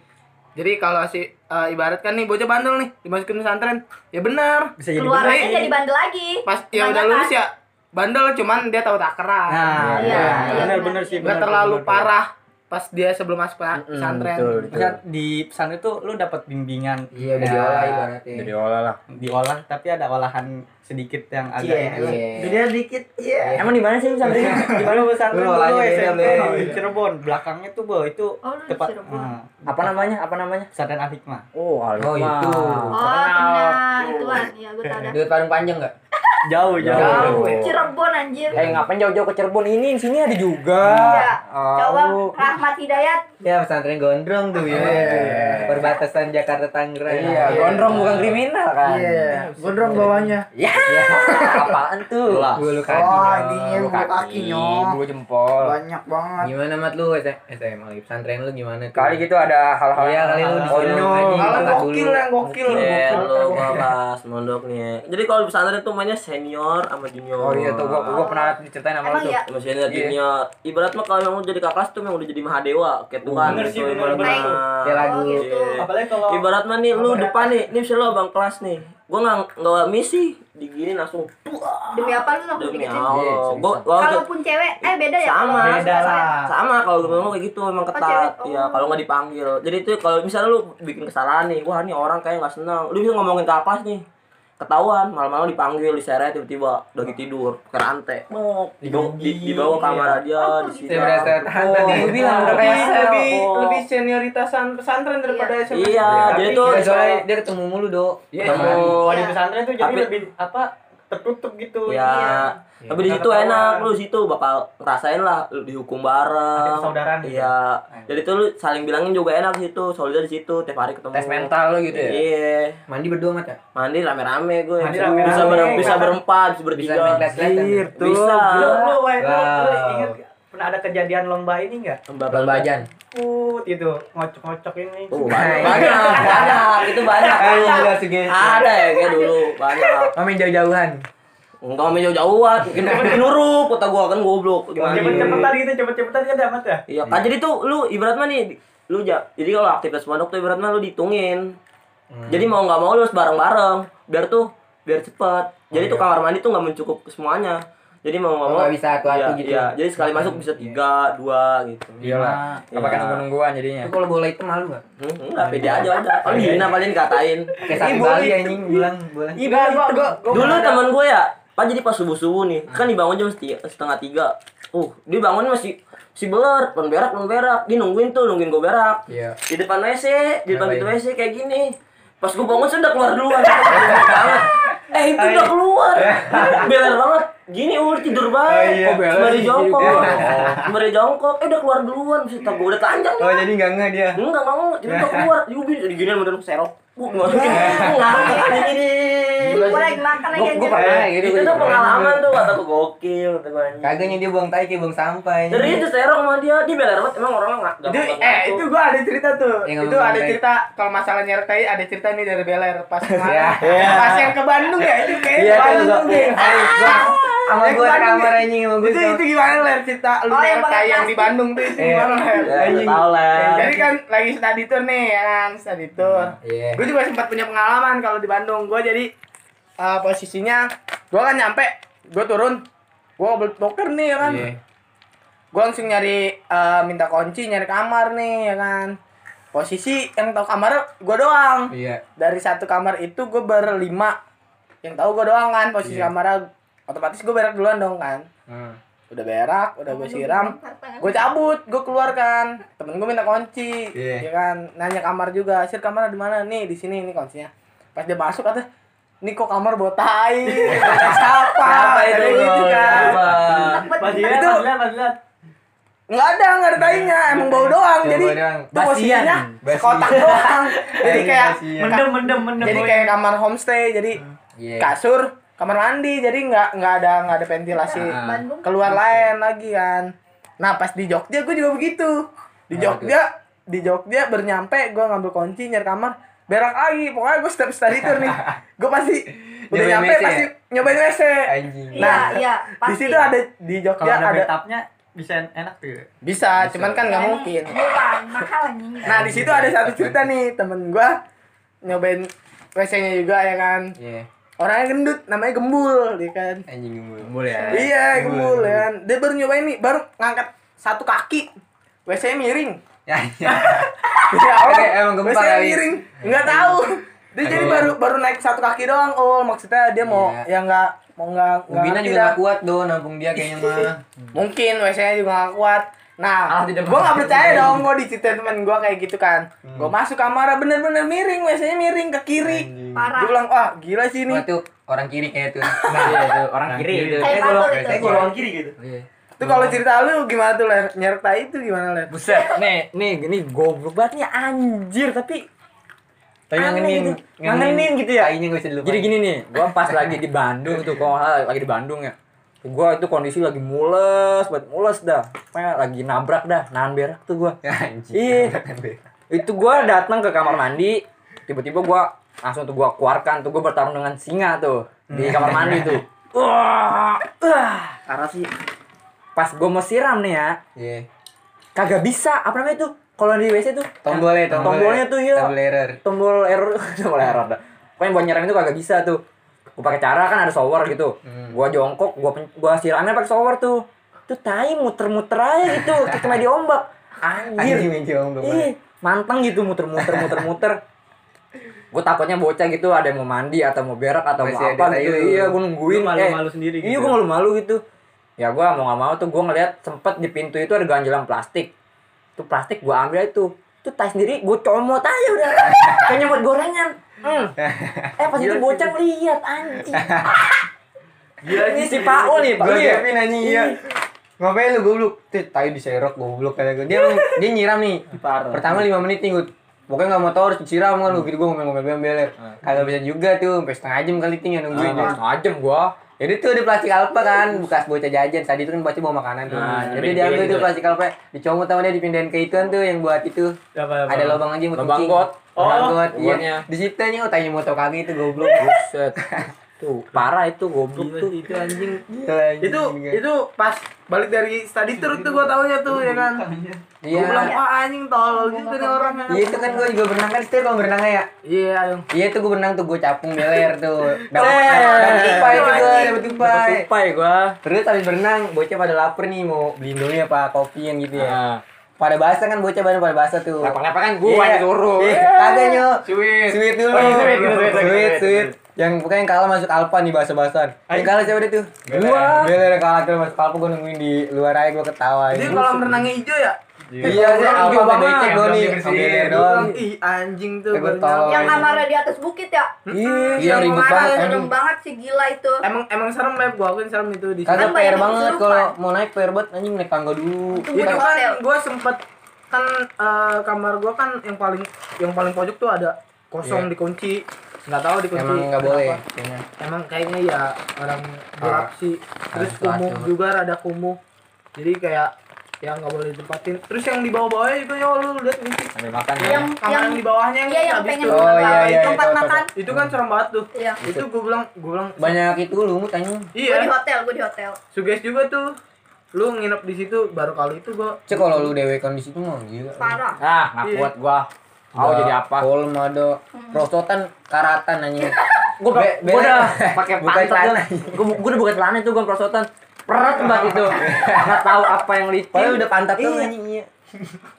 Jadi kalau si eh, ibaratkan nih bocah bandel nih dimasukin pesantren, ya benar. Bisa jadi Keluar bener. aja jadi bandel lagi. Pas ya udah lulus ya bandel cuman dia tahu takaran. Nah, Iya, iya, iya, benar benar. benar sih. Nggak terlalu benar. parah pas dia sebelum masuk pesantren. betul, betul. Misal di pesantren itu lu dapat bimbingan Iya ya, diolah ibaratnya. Jadi olah lah. diolah tapi ada olahan sedikit yang agak Iya, enak. iya. Gede dikit. Iya. Emang di mana sih pesantren? Di mana pesantren Lu dulu beda, SMP di Cirebon. Belakangnya tuh, Bo, itu Oh, tepat Cirebon. nah, Apa namanya? Apa namanya? pesantren Al Hikmah. Oh, Alif. Oh, itu. Oh, kenal. Itu kan. Iya, gue dah. Duit paling panjang enggak? Jauh, jauh. Jauh. Cirebon anjir. Eh, ngapain jauh-jauh ke Cirebon ini? Di sini ada juga. Iya. Oh. Coba Rahmat Hidayat. Ya pesantren gondrong tuh ya. Iya. Perbatasan Jakarta Tangerang. Iya, gondrong bukan kriminal kan? Iya. Gondrong bawahnya. Ya, apaan tuh? Lah. Bulu kaki. Oh, ininya Bulu kaki, bulu jempol. Banyak banget. Gimana mat lu SMA lagi pesantren lu gimana tuh? Kali gitu ada hal-hal Iya, kali lu disuruh ngaji. Kalau Angkat gokil yang gokil. Iya, gokil. lo gua pas mondoknya. Jadi kalau di pesantren tuh mainnya senior sama junior. Oh iya tuh gua gua pernah diceritain sama lu tuh. iya? Sama senior Iya. junior. Ibarat mah kalau yang jadi kakak tuh yang udah jadi mahadewa, kayak Tuhan bener sih, gitu. bener, ibarat bener. mah. Kayak lagu. Oh, gitu. Apalagi kalau Ibarat mah nih lu depan nih, ini misalnya lo abang kelas nih. Gua nggak nggak misi digini langsung Demi apa lu langsung demi? Allah. Gua gua Kalaupun cewek, eh beda ya Sama. beda lah. sama kalau gue ngomong kayak gitu emang cewek. ketat Oh. ya kalau nggak dipanggil jadi itu kalau misalnya lu bikin kesalahan nih wah ini orang kayak nggak senang lu bisa ngomongin ke kelas nih ketahuan malam-malam dipanggil diseret tiba-tiba lagi tidur ke rantai dibawa, di, dibawa kamar aja di sini Oh, tadi. gua bilang udah kayak lebih lebih, lebih senioritasan pesantren daripada SMA. iya jadi tuh Iya, soalnya dia ketemu mulu, Do. Iya, Sama- kalau di Iya. pesantren tuh jadi Tapi- lebih apa tertutup gitu. Ya tapi di situ enak lu di situ bakal ngerasain lah lu dihukum bareng persaudaraan gitu. iya jadi tuh lu saling bilangin juga enak di situ solidar di situ tiap hari ketemu Tes mental lu gitu ya. iya Mandi berdua mat ya? mandi rame-rame gue Mandi bisa rame-rame. bisa, ber- bisa berempat bisa Bisa bertiga. Anjir, tuh. Bisa. Lu gak? pernah ada kejadian lomba ini enggak? Lomba ajan. Put itu ngocok-ngocok ini. Oh, banyak, banyak, banyak, itu banyak. Ayo gitu. Ada ya kayak dulu, banyak. Main jauh-jauhan. Enggak main jauh-jauhan, mungkin mungkin nurup, kata gua kan goblok. Gimana? Cepet-cepetan gitu, cepet-cepetan kan dapat ya? Iya, kan jadi tuh lu ibarat mah nih, lu ja, jadi kalau aktivitas pondok tuh ibarat mah lu dihitungin. Jadi mau nggak mau lu harus bareng-bareng, biar tuh biar cepet. Jadi tuh kamar mandi tuh nggak mencukup semuanya. Jadi mau nggak Oh, mau nggak bisa atu-atu iya, gitu. Iya, jadi sekali masuk bisa tiga, dua gitu. Iyalah. Iya. Enggak pakai nunggu-nungguan jadinya. Itu kalau bola hitam malu gak? Hmm, enggak pede aja udah. Paling hina paling dikatain. Kayak sapi Bali anjing bilang bola. Enggak, gua gua gua Dulu temen gue ya, Pak jadi pas subuh subuh nih, kan dibangun jam setengah tiga. Uh, dia bangun masih si beler, belum berak, belum berak. Dia nungguin tuh, nungguin gue berak. Iya. Di depan WC, di depan pintu WC kayak gini. Pas gue bangun sudah keluar duluan. eh itu udah keluar. Beler banget. Gini ul tidur banget. Oh, iya. Sembari jongkok. Oh. Sembari jongkok. Eh udah keluar duluan. Bisa tak gue udah telanjang. Oh jadi enggak enggak dia. Enggak, enggak mau. Jadi udah keluar. Dia gini, gini model serok. Gue nggak gini. Gue lagi makan lagi Gue pernah gitu, Itu tuh pengalaman tuh kata gue gokil kata gue anjing. Kagaknya dia buang tai kayak buang sampah. Dari itu serok sama dia, dia beler banget emang orangnya nggak Itu, eh itu gua ada cerita tuh. Yang itu ada cerita kalau masalah nyerek tai ada cerita nih dari Beler pas kemarin. Ya. Pas yang ke Bandung ya itu kayak Iya, Bandung deh. Sama Bandung kamar ya. anjing sama gua. Itu itu gimana Ler cerita lu Oh, yang di. Bandung tuh itu Iya. gimana Ler? Tahu lah. Jadi kan lagi study tour nih ya kan, study tour. Iya. Gue juga sempat punya pengalaman kalau di Bandung. Gue jadi eh, posisinya gue kan nyampe, gue turun, gue beli poker nih ya kan. Iya. Gue langsung nyari eh, minta kunci, nyari kamar nih ya kan. Posisi yang tahu kamar gue doang. Iya. Dari satu kamar itu gue berlima. Yang tahu gue doang kan posisi Iya. kamarnya. Otomatis gue berak duluan dong kan. Hmm. Udah berak, udah gue siram, gue cabut, gue keluar kan. Temen gue minta kunci, Iya. ya kan. Nanya kamar juga, sir kamar di mana? Nih di sini ini kuncinya. Pas dia masuk kata, ini kok kamar bau tai? Siapa? Itu? Gitu kan. Itu- pas dilihat, pas dilihat. Nggak ada, nggak ada tainya, emang bau doang. Cuma Jadi doang. itu posisinya kotak doang. Jadi kayak. Mendem, mendem, mendem. jadi kayak kamar homestay. Jadi Iya. kasur, kamar mandi. Jadi nggak nggak ada nggak ada ventilasi Ah. Bandung. keluar lain lagi kan. Nah pas di Jogja gue juga begitu. Di Jogja, di Jogja bernyampek gue ngambil kunci nyari kamar berak lagi. Pokoknya gue setiap study tour nih, gue pasti udah Nyobain nyampe WC pasti ya? nyobain WC. Anjing. Iya, Nah, iya, Di pasti. situ ada di Jogja ada ada bathtubnya bisa enak tuh. bisa, cuman kan nggak mungkin. Mahal anjing. Nah di situ ada satu cerita nih temen gue nyobain WC-nya juga ya kan. Iya. Orangnya gendut, namanya Gembul, dia kan. Anjing gembul. Gembul ya. Iya, Gembul ya kan. Dia baru nyobain nih, baru ngangkat satu kaki. WC miring. Ya, iya. Ya, Oke, emang gempa kali. miring. Enggak tahu. Dia jadi Iya. baru baru naik satu kaki doang. Oh, maksudnya dia mau Iya. ya enggak mau enggak enggak ngerti juga dah. gak kuat do nampung dia kayaknya mah. Mungkin WC-nya juga gak kuat. Nah, Ah, tidak gua nggak percaya dong gua diceritain temen gua kayak gitu kan. Hmm. Gua masuk kamar bener-bener miring, WC-nya miring ke kiri. Parah. Gua bilang, "Wah, gila sih ini." Wah tuh orang kiri kayak tuh. Nah, iya itu orang kiri itu. Kayak kalau batu itu. kayak golongan kiri gitu. Iya. Itu kalau cerita lu gimana tuh, Ler? Nyerek tai itu gimana, Ler? Buset, nih, nih, gini goblok banget nih anjir, tapi Tapi ngangenin, gitu. Ngangenin gitu ya. Tainya gak bisa dilupain. Jadi gini nih, gua pas lagi di Bandung tuh, kalau salah lagi di Bandung ya. Gua itu kondisi lagi mules, buat mules dah. Kayak lagi nabrak dah, nahan berak tuh gua. Ya. Iya. Itu gua datang ke kamar mandi, tiba-tiba gua langsung tuh gua keluarkan tuh gua bertarung dengan singa tuh di kamar mandi tuh. Wah. Karena sih Pas gua mau siram nih ya, Iya. kagak bisa. Apa namanya tuh? Kalau di WC tuh Tombolnya, tombolnya. tombolnya tuh ya. Tombol error. tombol error tombol error dah pokoknya buat nyerang itu kagak bisa tuh gua pakai cara kan ada shower gitu Hmm. gua jongkok gua pen- gua siramnya pakai shower tuh tuh tai muter-muter aja gitu kayak kena diombak anjir ih manteng gitu muter-muter muter-muter gue takutnya bocah gitu ada yang mau mandi atau mau berak atau mau Masih apa ada gitu iya gue nungguin Lu malu-malu sendiri iya gitu. gue malu-malu gitu ya gue mau nggak mau tuh gue ngeliat sempet di pintu itu ada ganjelan plastik tuh plastik gue ambil itu tuh tas sendiri gue comot aja udah kayak nyomot gorengan hmm. eh pas itu bocah lihat anjing Gila ini si Paul nih Pak Gue Iya. Kevin anjing iya. Ngapain lu goblok? Tuh tai diserok goblok kata gue. Dia dia nyiram nih. Parah. Pertama 5 menit nih gue. Pokoknya gak mau tau harus disiram kan lu gitu gue ngomel-ngomel beler. Kagak bisa juga tuh, sampai setengah jam kali tinggal nungguin. Ah, setengah jam gua Jadi tuh ada plastik alpa kan, bekas bocah jajan. Tadi itu kan bocah bawa makanan tuh. Ah, Jadi diambil gitu. tuh plastik alpa, dicomot sama dia dipindahin ke ituan tuh yang buat itu. Apa, apa? Ada lubang aja buat Lubang got. Lubang Oh, got. Iya. Di situ oh tanya mau tau kaki itu goblok. buset tuh parah itu goblok tuh Itu anjing. Itu itu pas balik dari study tour tuh gua taunya tuh ya kan. Iya. Gua bilang, "Wah, anjing tolol juga nih orang." Iya itu kan gue juga berenang kan setiap kalau berenang ya. Iya, ayo. Iya tuh gue berenang tuh gue capung beler tuh. Dapat Eh, tupai tuh gue, dapat tupai. tupai gua Terus habis berenang, bocah pada lapar nih mau beli Indomie apa kopi yang gitu ya. Pada bahasa kan bocah baru pada bahasa tuh. Lepak-lepak kan gua yang disuruh. Iya, kagak nyo. Sweet. Sweet dulu. Oh, iya, sweet, sweet, sweet, sweet, sweet, sweet. Yang pokoknya yang kalah masuk Alfa nih bahasa-bahasan. Yang kalah siapa dia tuh? Gua. Bela yang kalah tuh masuk Alfa gua nungguin di luar aja gua ketawa. Dia ini. kolam renangnya hijau ya? Iya, Gua Alfa hijau sampai banget. gua nih. Doang. Ih anjing tuh Ya. Yang kamarnya di atas bukit ya? Iya, Yang ribet banget serem banget sih gila itu. Emang emang serem Beb, gua akuin serem itu di Kagak banyak fair banget kalau mau naik fair banget anjing naik tangga dulu. Itu kan gua sempet kan eh, kamar gua kan yang paling yang paling pojok tuh ada kosong Iya. dikunci. Nggak tahu dikunci. Emang nggak boleh. kenapa. kayaknya. Emang kayaknya ya orang gelap sih. Terus harus kumuh juga rada kumuh. Jadi kayak ya nggak boleh ditempatin. Terus yang di bawah-bawahnya itu ya lu lihat. Sambil makan ya. Yang kamar yang, yang di bawahnya yang Iya yang habis pengen tuh. Oh, iya, iya, tempat itu, itu, makan. Itu kan serem banget tuh. Iya. Itu gua bilang gua bilang Banyak itu lumut anjing. Gue di Iya. hotel, gue di hotel. Suges juga tuh. Lu nginep di situ baru kali itu gua Cek kalau lu dewekan di situ mah gila. Parah. Ah, nggak Iya. kuat gua. Mau jadi apa? Kolom ada prostotan karatan anjing. Gua Be- gua be- udah pakai bukan pantat gua. Gua udah buka celana itu gua prosotan. Peret banget itu. Enggak tahu apa yang licin. Padahal udah pantat tuh Iya. iya.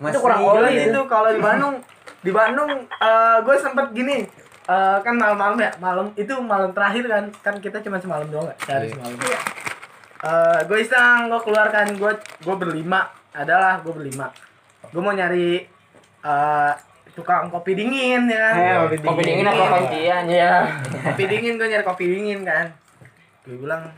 Itu kurang oli itu. itu kalau di Bandung di Bandung eh gue sempet gini eh, kan malam-malam ya malam itu malam terakhir kan kan kita cuma semalam doang ya sehari Iya. semalam Eh gue iseng gue keluarkan gue gue berlima adalah gue berlima gue mau nyari eh tukang kopi dingin ya kan Eh, kopi dingin apa kuncian ya. kopi dingin gue nyari kopi dingin kan gue bilang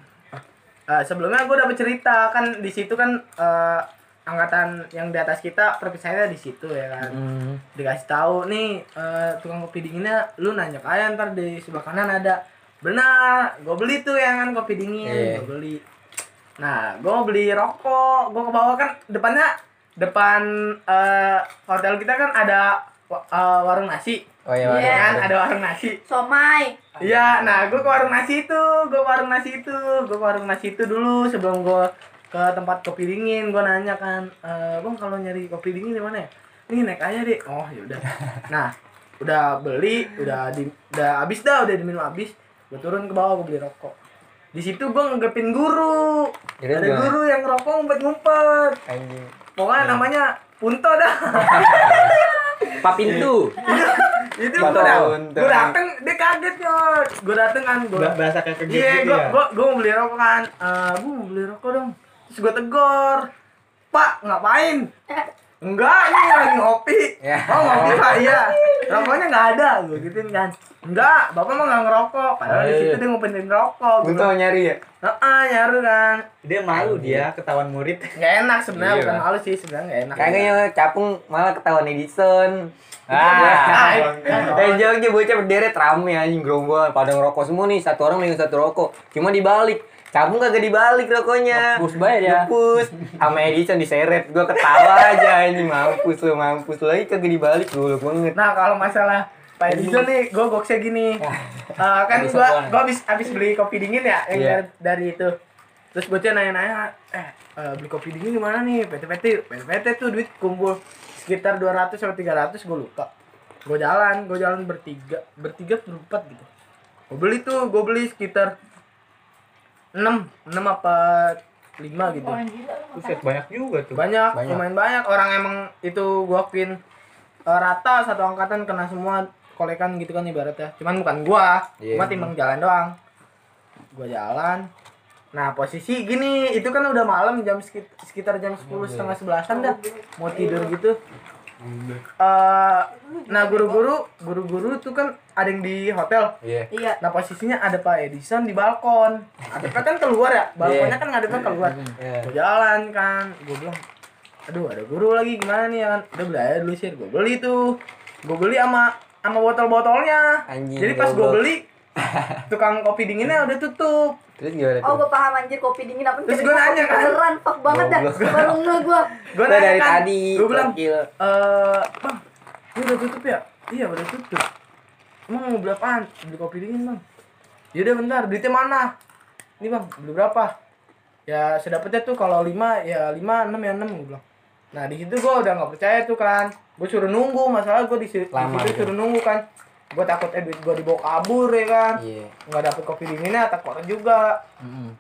eh, sebelumnya gue udah bercerita kan di situ kan eh, angkatan yang di atas kita perpisahannya di situ ya kan Hmm. dikasih tahu nih eh, tukang kopi dinginnya lu nanya aja ntar di sebelah kanan ada benar gue beli tuh yang kan kopi dingin Iya. gue beli nah gue mau beli rokok gue ke bawah kan depannya depan eh, hotel kita kan ada eh, warung nasi Oh iya, Iya. ya kan ada warung nasi Somai. Iya, nah gue ke warung nasi itu, gue warung nasi itu, gue ke warung nasi itu dulu sebelum gue ke tempat kopi dingin, gue nanya kan, e, bang kalau nyari kopi dingin di mana ya? Nih naik aja deh. Oh yaudah. Nah, udah beli, udah di, udah habis dah, udah diminum habis. Gue turun ke bawah, gue beli rokok. Di situ gue ngegepin guru. Kirain Ada gimana? guru yang ngerokok ngumpet-ngumpet. Anjing. Pokoknya namanya Punto dah. Pak pintu. itu gue dateng, gue dateng, dia kaget nyot. Gue dateng kan, gue Ba- bahasa kayak Iya, gitu gua, ya. gua, gua mau beli rokok kan. Eh, gua mau beli rokok dong. Terus gua tegor. Pak, ngapain? Enggak, ini lagi ngopi. Ya. Oh, ngopi Pak, iya. Rokoknya nggak ada, gua gituin kan. Enggak, Bapak mah nggak ngerokok. Padahal di situ dia ngumpetin rokok. Gua Untung nyari ya. Heeh, nyaru kan. Dia malu dia ketahuan murid. Nggak enak sebenarnya, Iya, bukan malu sih sebenarnya nggak enak. Kagaknya capung malah ketahuan Edison. Ah, Eh jauhnya bocah berderet rame anjing gerombolan pada ngerokok semua nih satu orang megang satu rokok cuma dibalik capung kagak dibalik rokoknya Ngepus bae dia. Ngepus. sama Edison diseret gua ketawa aja anjing mampus lu mampus lu lagi kagak dibalik lu banget Nah kalau masalah Pak Edison nih, gue goksnya gini. Eh, kan gue doang. gue habis habis beli kopi dingin ya, yang Iya. dari, dari itu. Terus bocah nanya-nanya, eh eh, beli kopi dingin di mana nih? PT-PT, PT-PT tuh duit kumpul sekitar 200 sampai 300 gue lupa. Gue jalan, gue jalan bertiga, bertiga berempat gitu. Gue beli tuh, gue beli sekitar 6, 6 apa 5 gitu. Buset banyak juga tuh. Banyak, Banyak. lumayan banyak. Orang emang itu gua akuin eh, rata satu angkatan kena semua kolekan gitu kan ibaratnya. Cuman bukan gua, Iya. cuma timbang jalan doang. Gua jalan. Nah posisi gini, itu kan udah malam jam sekit- sekitar jam 10 setengah sebelasan dah. Mau tidur gitu. Eh, nah guru-guru, guru-guru tuh kan ada yang di hotel. iya Iya. Nah posisinya ada Pak Edison di balkon. Ngadepnya kan keluar ya, balkonnya kan ngadepnya keluar. Iya. Gue jalan kan, gue bilang, aduh ada guru lagi gimana nih ya kan? Udah beli aja dulu sih, gue beli tuh, gue beli sama sama botol-botolnya. Anjing, Jadi pas gue goblok. beli, tukang kopi dinginnya udah tutup. terus gimana Oh, gue paham anjir kopi dingin apa Terus gua kopi nanya kan. beneran fuck banget dah. Baru ngeh gue. Gue Udah dari tadi gue bilang, eh bang, ini udah tutup ya? Iya udah tutup. Emang mau beli apaan? Beli kopi dingin bang. Yaudah bentar, duitnya mana? Ini bang, beli berapa? Ya sedapetnya tuh kalau 5 ya 5, 6 ya 6 gue bilang. Nah di situ gue udah nggak percaya tuh kan. Gue suruh nunggu, masalah gue di situ tuh. suruh nunggu kan. Gue takut eh duit gue dibawa kabur ya kan. iya Nggak dapet kopi dinginnya takut juga. Mm-mm.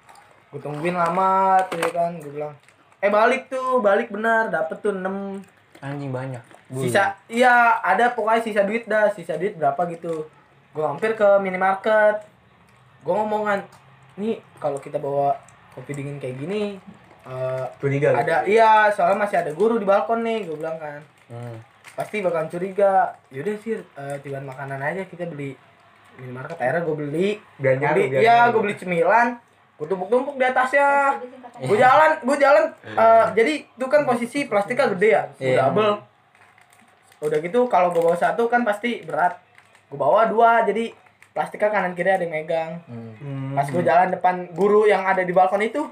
Gue tungguin lama tuh ya kan, gue bilang. eh balik tuh balik benar dapet tuh 6 Anjing banyak. Sisa iya ada pokoknya sisa duit dah sisa duit berapa gitu. Gue hampir ke minimarket. Gue ngomongan nih kalau kita bawa kopi dingin kayak gini eh, Curiga. ada iya soalnya masih ada guru di balkon nih gue bilang kan. Hmm. pasti bakalan curiga. Yaudah sih eh, tiban makanan aja kita beli minimarket. Akhirnya gue beli. Biar nyaru, beli iya gue beli cemilan. Gue tumpuk-tumpuk di atasnya. Gue jalan gue jalan eh, jadi itu kan posisi plastiknya gede ya Iya. double udah gitu kalau gue bawa satu kan pasti berat gue bawa dua jadi plastiknya kanan kiri ada yang megang Hmm. pas gue jalan depan guru yang ada di balkon itu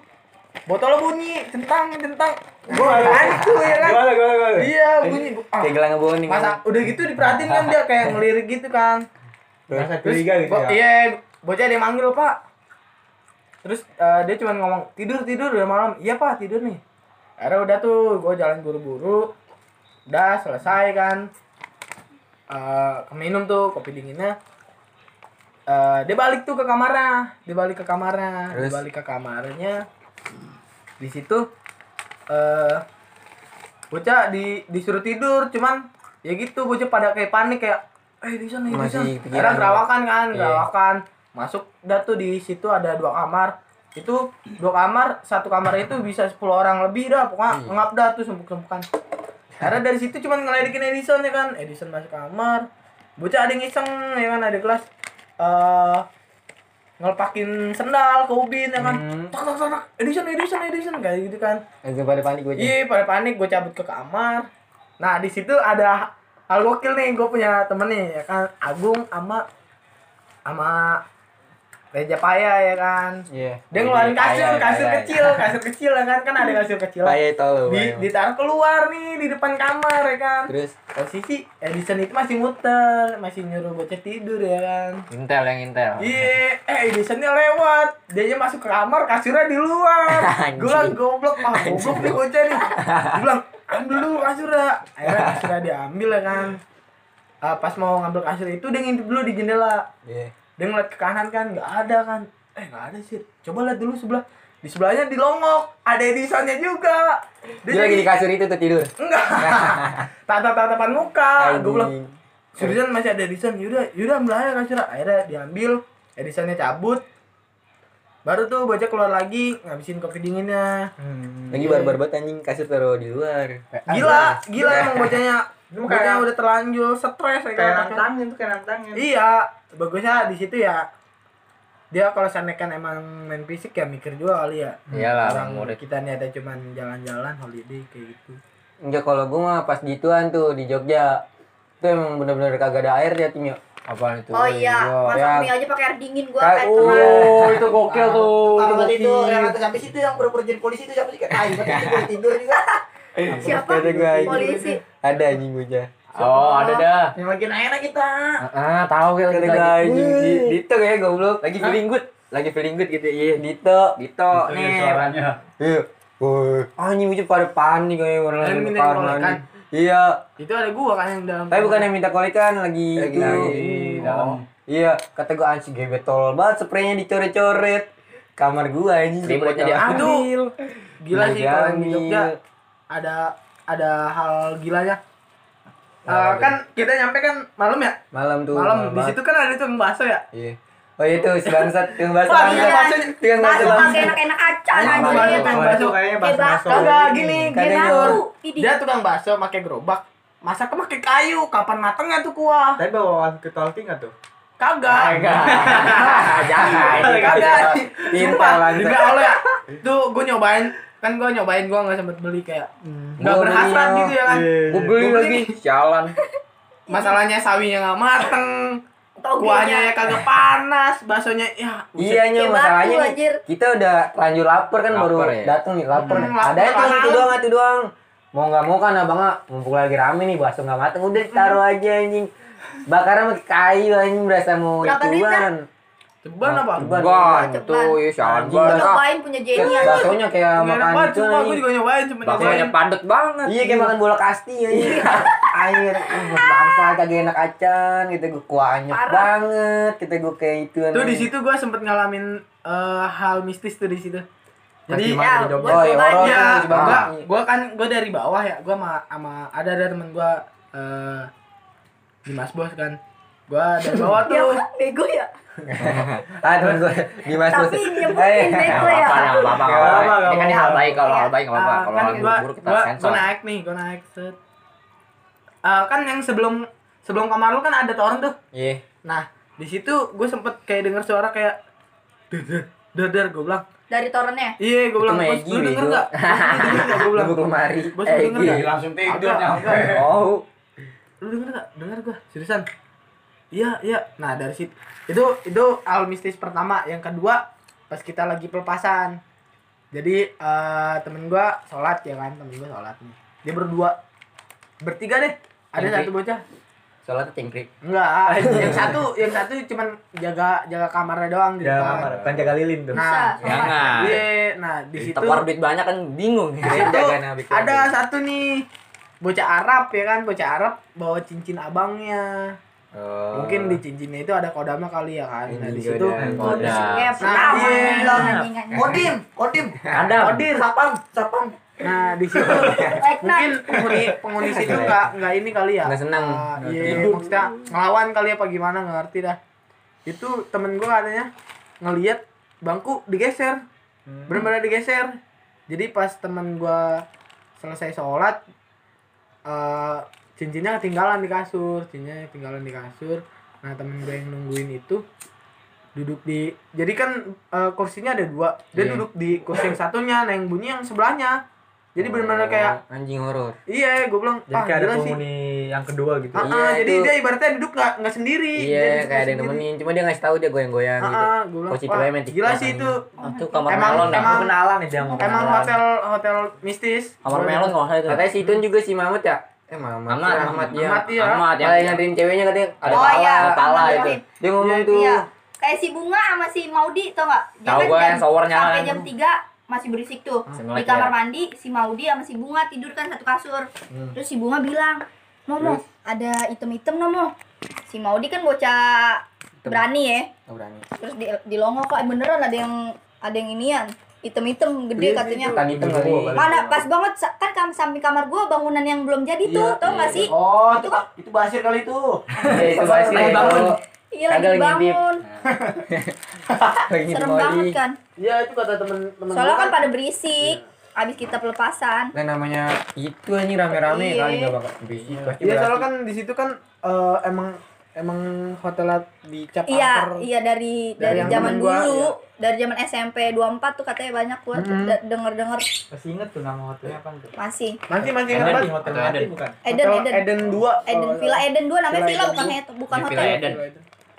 botolnya bunyi centang centang gue hancur ya kan Gimana, gimana, gimana? iya bunyi ah, Kayak gelang boni. masa udah gitu diperhatiin kan dia kayak ngelirik gitu kan Terus, curiga gitu bo- ya. Iya, bocah dia manggil pak. Terus eh, dia cuma ngomong tidur tidur udah malam. Iya pak tidur nih. Akhirnya udah tuh, gue jalan buru-buru. Udah selesai kan. Eh keminum tuh kopi dinginnya. Eh dia balik tuh ke kamarnya. Dia balik ke kamarnya. Dia Terus? balik ke kamarnya. Di situ eh bocah di disuruh tidur cuman ya gitu bocah pada kayak panik kayak eh di sana di sana lu. gerawakan kan Iya. gerawakan masuk dah tuh di situ ada dua kamar itu dua kamar satu kamar itu bisa 10 orang lebih dah pokoknya Iya. ngap dah tuh sempuk-sempukan karena dari situ cuman ngeledekin Edison ya kan? Edison masuk kamar. Bocah ada yang iseng ya kan? Ada kelas eh ngelepakin sendal ke ubin ya kan? Hmm. tak tak tak tak. Edison Edison Edison. Kayak gitu kan. Itu pada panik gue. Iya, pada panik. Gue cabut ke kamar. Nah, di situ ada hal gokil nih, gue punya temen nih, ya kan, Agung sama sama Reja Paya ya kan. Iya. Dia ngeluarin kasur, Paya, kasur paya. kecil, kasur kecil ya kan, kan ada kasur kecil. Paya tahu. Di, ditaruh keluar nih di depan kamar ya kan. Terus Posisi Edison itu masih muter, masih nyuruh bocah tidur ya kan. intel yang intel. Iya, eh Edisonnya lewat. Dia aja masuk ke kamar, kasurnya di luar. Gue bilang goblok, ah goblok nih bocah nih. Dia bilang, ambil dulu kasurnya. Akhirnya kasurnya diambil ya kan. Ah, pas mau ngambil kasur itu dia ngintip dulu di jendela. Iya. Dia ngeliat ke kanan kan, nggak ada kan. Eh nggak ada sih. Coba lihat dulu sebelah. Di sebelahnya dilongok, ada Edisonnya juga. Dia lagi di kasur itu tuh tidur. Enggak. Tatap-tatapan muka. Gue bilang. Sudah masih ada Edison, yaudah, yaudah ambil aja kasur. Akhirnya diambil, Edisonnya cabut. Baru tuh bocah keluar lagi, ngabisin kopi dinginnya. Lagi barbar banget anjing kasur taruh di luar. Gila, gila emang bocahnya. Bocahnya udah terlanjur stres ya kayak kan. nantangin tuh kayak nantangin Iya, bagusnya di situ ya. Dia kalau sana kan emang main fisik ya mikir juga kali ya. Iyalah, Orang murid. kita nih ada cuman jalan-jalan holiday kayak gitu. Enggak kalau gue mah pas gituan tuh di Jogja. Itu emang bener-bener kagak ada air dia timnya. Apaan itu? Oh iya, masak Ya. mie aja pakai air dingin gua Kayak- kemarin. Oh, itu gokil tuh. Kalau Itu yang atas sampai situ yang pura-pura jadi polisi itu siapa sih? Kayak tai banget tidur juga. Siapa? Gua. Polisi. Ada anjing bocah. Oh, ada dah. Yang lagi naik kita. Ah, tahu kan gua anjing Di- Dito kayak goblok. Lagi feeling good. Lagi feeling good gitu. Iya, Dito. Dito nih. suaranya. Iya. Woi, anjing bocah pada panik kayak orang lagi kolekan. mandi. Iya, Itu ada gua kan yang dalam. tapi bukan yang minta kolekan lagi Lagi itu. di dalam. Iya, kata gua anjing gebet tol banget spraynya dicoret-coret. Kamar gua anjing Selimutnya diambil. Gila sih kalau di. Jogja ada ada hal gilanya. Eh, kan kita nyampe kan malam ya? Malam tuh. Malam di situ kan ada tukang bakso ya? Iya. Oh itu si bangsat, tukang bakso iya. Tukang bakso Bakso bangsat. pakai enak-enak acan Anjing, aja bakso, ya kan. bakso. itu kayaknya Kayak bahasa bakso. Kagak gini, gini. Ini Dia tukang bakso pakai gerobak. Masaknya pakai kayu, kapan matengnya tuh kuah? tapi bawa ke tolki nggak tuh Kagak. Jangan. Kagak. Pintar Sumpah, bangsat. demi Allah ya. Tuh gue nyobain, kan gue nyobain gue nggak sempet beli kayak nggak Gua berhasrat beli, gitu ya kan. Gua beli Gua lagi. Sialan. Masalahnya sawinya nggak mateng, kuahnya ya kagak panas, baksonya ya. Iya masalahnya nih, kita udah lanjut lapar kan baru ya? dateng nih lapar. Hmm, Ada itu itu doang itu doang. Mau nggak mau kan abangnya mumpung lagi rame nih bakso nggak mateng udah taruh aja anjing. Bakaran pakai kayu anjing berasa mau ituan. Ceban apa? Ceban. Bang, Cepat. tuh ya Gua banget. nyobain punya Jenny aja. Baksonya kayak makan itu gue anjing. juga nyobain cuma Baksonya nyobain. padat banget. Iya kayak makan bola kasti anjing. Air, uh, bangsa kagak enak acan gitu gue kuahnya banget kita gue kayak itu Tuh di situ gue sempet ngalamin eh, hal mistis tuh di situ. Jadi ya, buat Oh, gua iya, kan. orang ya, Bang. gua, gua kan gua dari bawah ya. Gua sama sama ada ada temen gua eh Dimas Bos kan. Gua dari bawah Dia tuh. bego ya. ah temen gue Dimas Tapi nyebutin bego ya. Nggak apa-apa, nggak apa-apa. Ini kan hal baik kalau hal baik nggak apa-apa. Ah, Kalau kan hal buruk kita sensor. gua naik nih, gua naik set. Ah, kan yang sebelum sebelum kamar lu kan ada toren tuh. Iya. Nah, di situ gue sempet kayak denger suara kayak der der gue bilang Dari torennya. iya gue Itu bilang bos lu denger bego. gak gue bilang Lu lemari. bos lu denger iya. gak langsung tidur nyampe. Oh. lu denger gak denger gue seriusan iya iya nah dari situ itu itu al mistis pertama yang kedua pas kita lagi pelepasan jadi eh, temen gue sholat ya kan temen gue sholat nih dia berdua bertiga deh ada Cengkrik. satu bocah Soalnya cengkrik. enggak yang satu yang satu cuman jaga jaga kamarnya doang di Ya, depan. kamar. Kan jaga lilin tuh. Bisa. Nah, Jangan. iya, nah di situ Tepar duit banyak kan bingung. ada satu nih bocah Arab ya kan, bocah Arab bawa cincin abangnya. Oh. Mungkin di cincinnya itu ada kodamnya kali ya kan. Nah, di situ dan Kodam. kodam. Ya, Nah, iya. bilang. Kodim, kodim. Ada. Kodir. Sapam, sapam. Nah, di situ mungkin penghuni penghuni situ nggak nggak ini kali ya. Nggak senang. Ah, Nggak Iya, maksudnya ngelawan kali apa gimana nggak ngerti dah. Itu temen gua katanya ngelihat bangku digeser. Benar-benar digeser. Jadi pas temen gua selesai sholat eh cincinnya ketinggalan di kasur, cincinnya ketinggalan di kasur. Nah, temen gue yang nungguin itu duduk di jadi kan eh, kursinya ada dua dia Iya. duduk di kursi yang satunya nah yang bunyi yang sebelahnya jadi benar-benar kayak Oh, anjing horor. iya gue bilang Jadi ah kayak ada penghuni yang kedua gitu. Ah, ah, Iya, jadi itu. dia ibaratnya duduk nggak nggak sendiri Dia Iya, duduk kayak ada yang nemenin. Cuma dia ngasih tahu dia goyang-goyang Ah, gitu. gue bilang wah, cewek main gila sih itu Oh, itu kamar Emang- melon emang- kenalan dia emang kenalan. hotel hotel mistis Kamar melon nggak usah itu. Katanya si Itun juga si Mamat ya? Eh Mamat. Ahmad, Si Ahmad ya. Ahmad, iya. Ahmad yang nganterin ceweknya katanya ada Oh, pala, iya. ada pala itu. Rahim. Dia ngomong tuh. Iya. Kayak si Bunga sama si Maudi tau gak? Dia kan gua jam- yang showernya Sampai kan. jam 3 masih berisik tuh. Sama Di aja. kamar mandi si Maudi sama si Bunga tidur kan satu kasur. Hmm. Terus si Bunga bilang, Momo, ada item-item Momo. Si Maudi kan bocah berani ya. Nggak berani. Terus di, di longo kok beneran ada yang ada yang inian. Item-item gede katanya. Kan hitam kali. Mana pas banget kan kam samping kamar gua bangunan yang belum jadi tuh, tau gak sih? Oh, itu itu basir kali itu. Iya, itu pasti Lagi bangun. Iya lagi bangun. Lagi ngintip Serem banget kan. iya itu kata temen temen Soalnya gua kan pada berisik. Abis kita pelepasan. Kan namanya itu anjing rame-rame Iya. kali enggak bakal berisik pasti. iya soalnya kan di situ kan eh, emang emang hotelnya dicap Iya, iya dari Dari zaman temen gua, dulu, iya. dari zaman SMP 24 tuh katanya banyak gua tuh Mm-mm. de- denger-denger Masih inget tuh nama hotelnya apa tuh? masih. masih masih Eden, ingat di banget. hotel Hotel Eden. bukan? Eden, Hotel Eden. Eden 2 Eden Villa Eden 2 namanya Villa villa Eden bukan dua. bukan Di hotel. Villa Eden.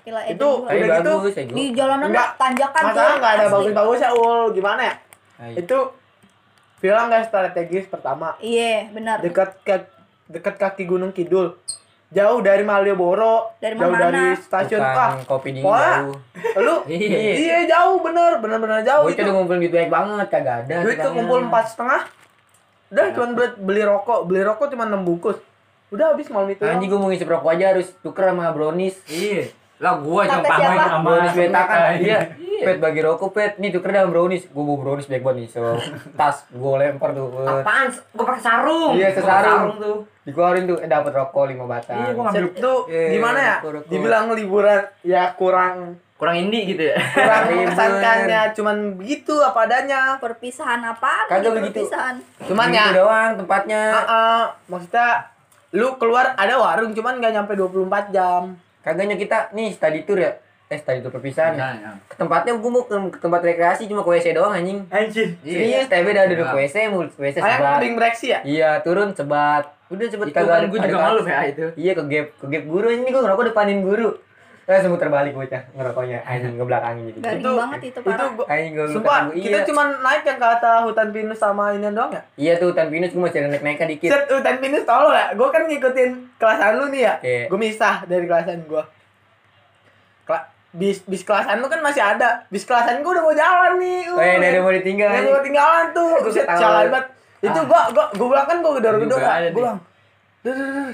Villa Eden. Itu dua. Udah gitu bagus ya, di gua. jalanan Enggak. tanjakan masalah nggak ada asli. bagus-bagusnya ul gimana ya itu villa nggak strategis pertama Iya, benar. dekat ke dekat kaki Gunung Kidul jauh dari Malioboro Dari jauh mana? dari stasiun Bukan ah kopi dingin Wah. jauh. lu Iya. iya jauh bener bener bener jauh Bocah itu udah ngumpulin duit banyak banget kagak ada. duit tuh kumpul empat setengah udah cuman buat beli rokok beli rokok cuma enam bungkus udah habis malam itu Anjing gua mau ngisi rokok aja harus tuker sama brownies. Iya. Lah gua yang siapa? sama brownies beta kan Iya. iya pet bagi rokok pet nih tuker dalam brownies gua bawa brownies banget nih so tas gua lempar tuh Apaan? Gua pakai sarung. iya sesarung tuh. dikeluarin tuh eh dapat rokok lima batang Iya, gua ngambil Set tuh Iya, gimana ya rokok, rokok. dibilang liburan ya kurang Kurang indie gitu ya. kurang Libur. mengesankannya cuman begitu apa adanya Perpisahan apaan? Kagak begitu. Perpisahan. cuman Gitu ya doang tempatnya Ah, ah, maksudnya lu keluar ada warung cuman nggak nyampe 24 jam kagaknya kita nih study tour ya eh study tour perpisahan ya. Ya. ke tempatnya gua mau ke, ke tempat rekreasi cuma ke WC doang anjing anjir Serius, TB udah duduk Iya. WC, mau WC sebat. ring breaksi ya Iya, turun sebat. Udah sebat Itu kan gua juga malu ya itu. Iya, ke gap, ke gap guru ini gua ngerokok depanin guru. Eh, semua terbalik bocah ngerokoknya anjing ngebelakangin jadi. Garing Itu- banget itu itu parah. gua- Anjing gua sumpah luka kita iya. cuman naik yang ke atas hutan pinus sama ini doang ya Iya tuh, hutan pinus gua masih ada naik-naiknya dikit. set hutan pinus tau lo ya gue kan ngikutin kelasan lu nih ya Iya. gue misah dari kelasan gue Kela bis bis kelasan lu kan masih ada bis kelasan gue udah mau jalan nih Oh, iya, dari mau ditinggal. Udah mau ketinggalan tuh ketawa. jalan banget itu gua gua gua bilang kan gua gedor-gedor nih. bilang "Dur, dur, dur.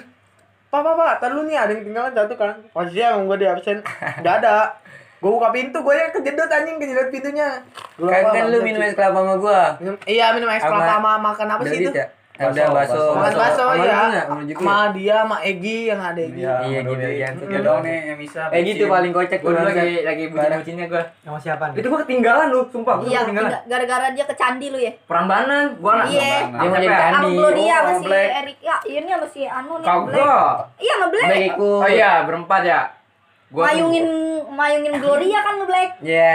Pak, pak, pak, tar lu nih ada yang ketinggalan satu kan Posisinya emang gua di absen Nggak ada Gue buka pintu, gue ya kejedot anjing, kejedot pintunya. Gua Kan kan lu minum es kelapa sama gua. Minum- Iya minum es kelapa sama makan apa sih itu? ya? Eh, Udah bakso. Lu ya. Sama ya? dia, sama Egi yang ada Egi. Iya gitu ya. Dia doang nih yang bisa. Eh gitu paling kocak Gue tuh. lagi lagi bucin-bucinnya gue. Sama siapa nih? Itu gue ketinggalan lu, sumpah gue Iya, ketinggalan. tinggal- gara-gara dia ke candi lu ya. Perambanan, gue anak. Iya. Dia mau jadi Apa? candi. Sama Gloria sama si. Erik. Ya, ini sama si Anu nih. Kagak. Iya, sama Black. Oh iya, berempat ya. Gua Mayungin mayungin Gloria kan lu Black. Ya.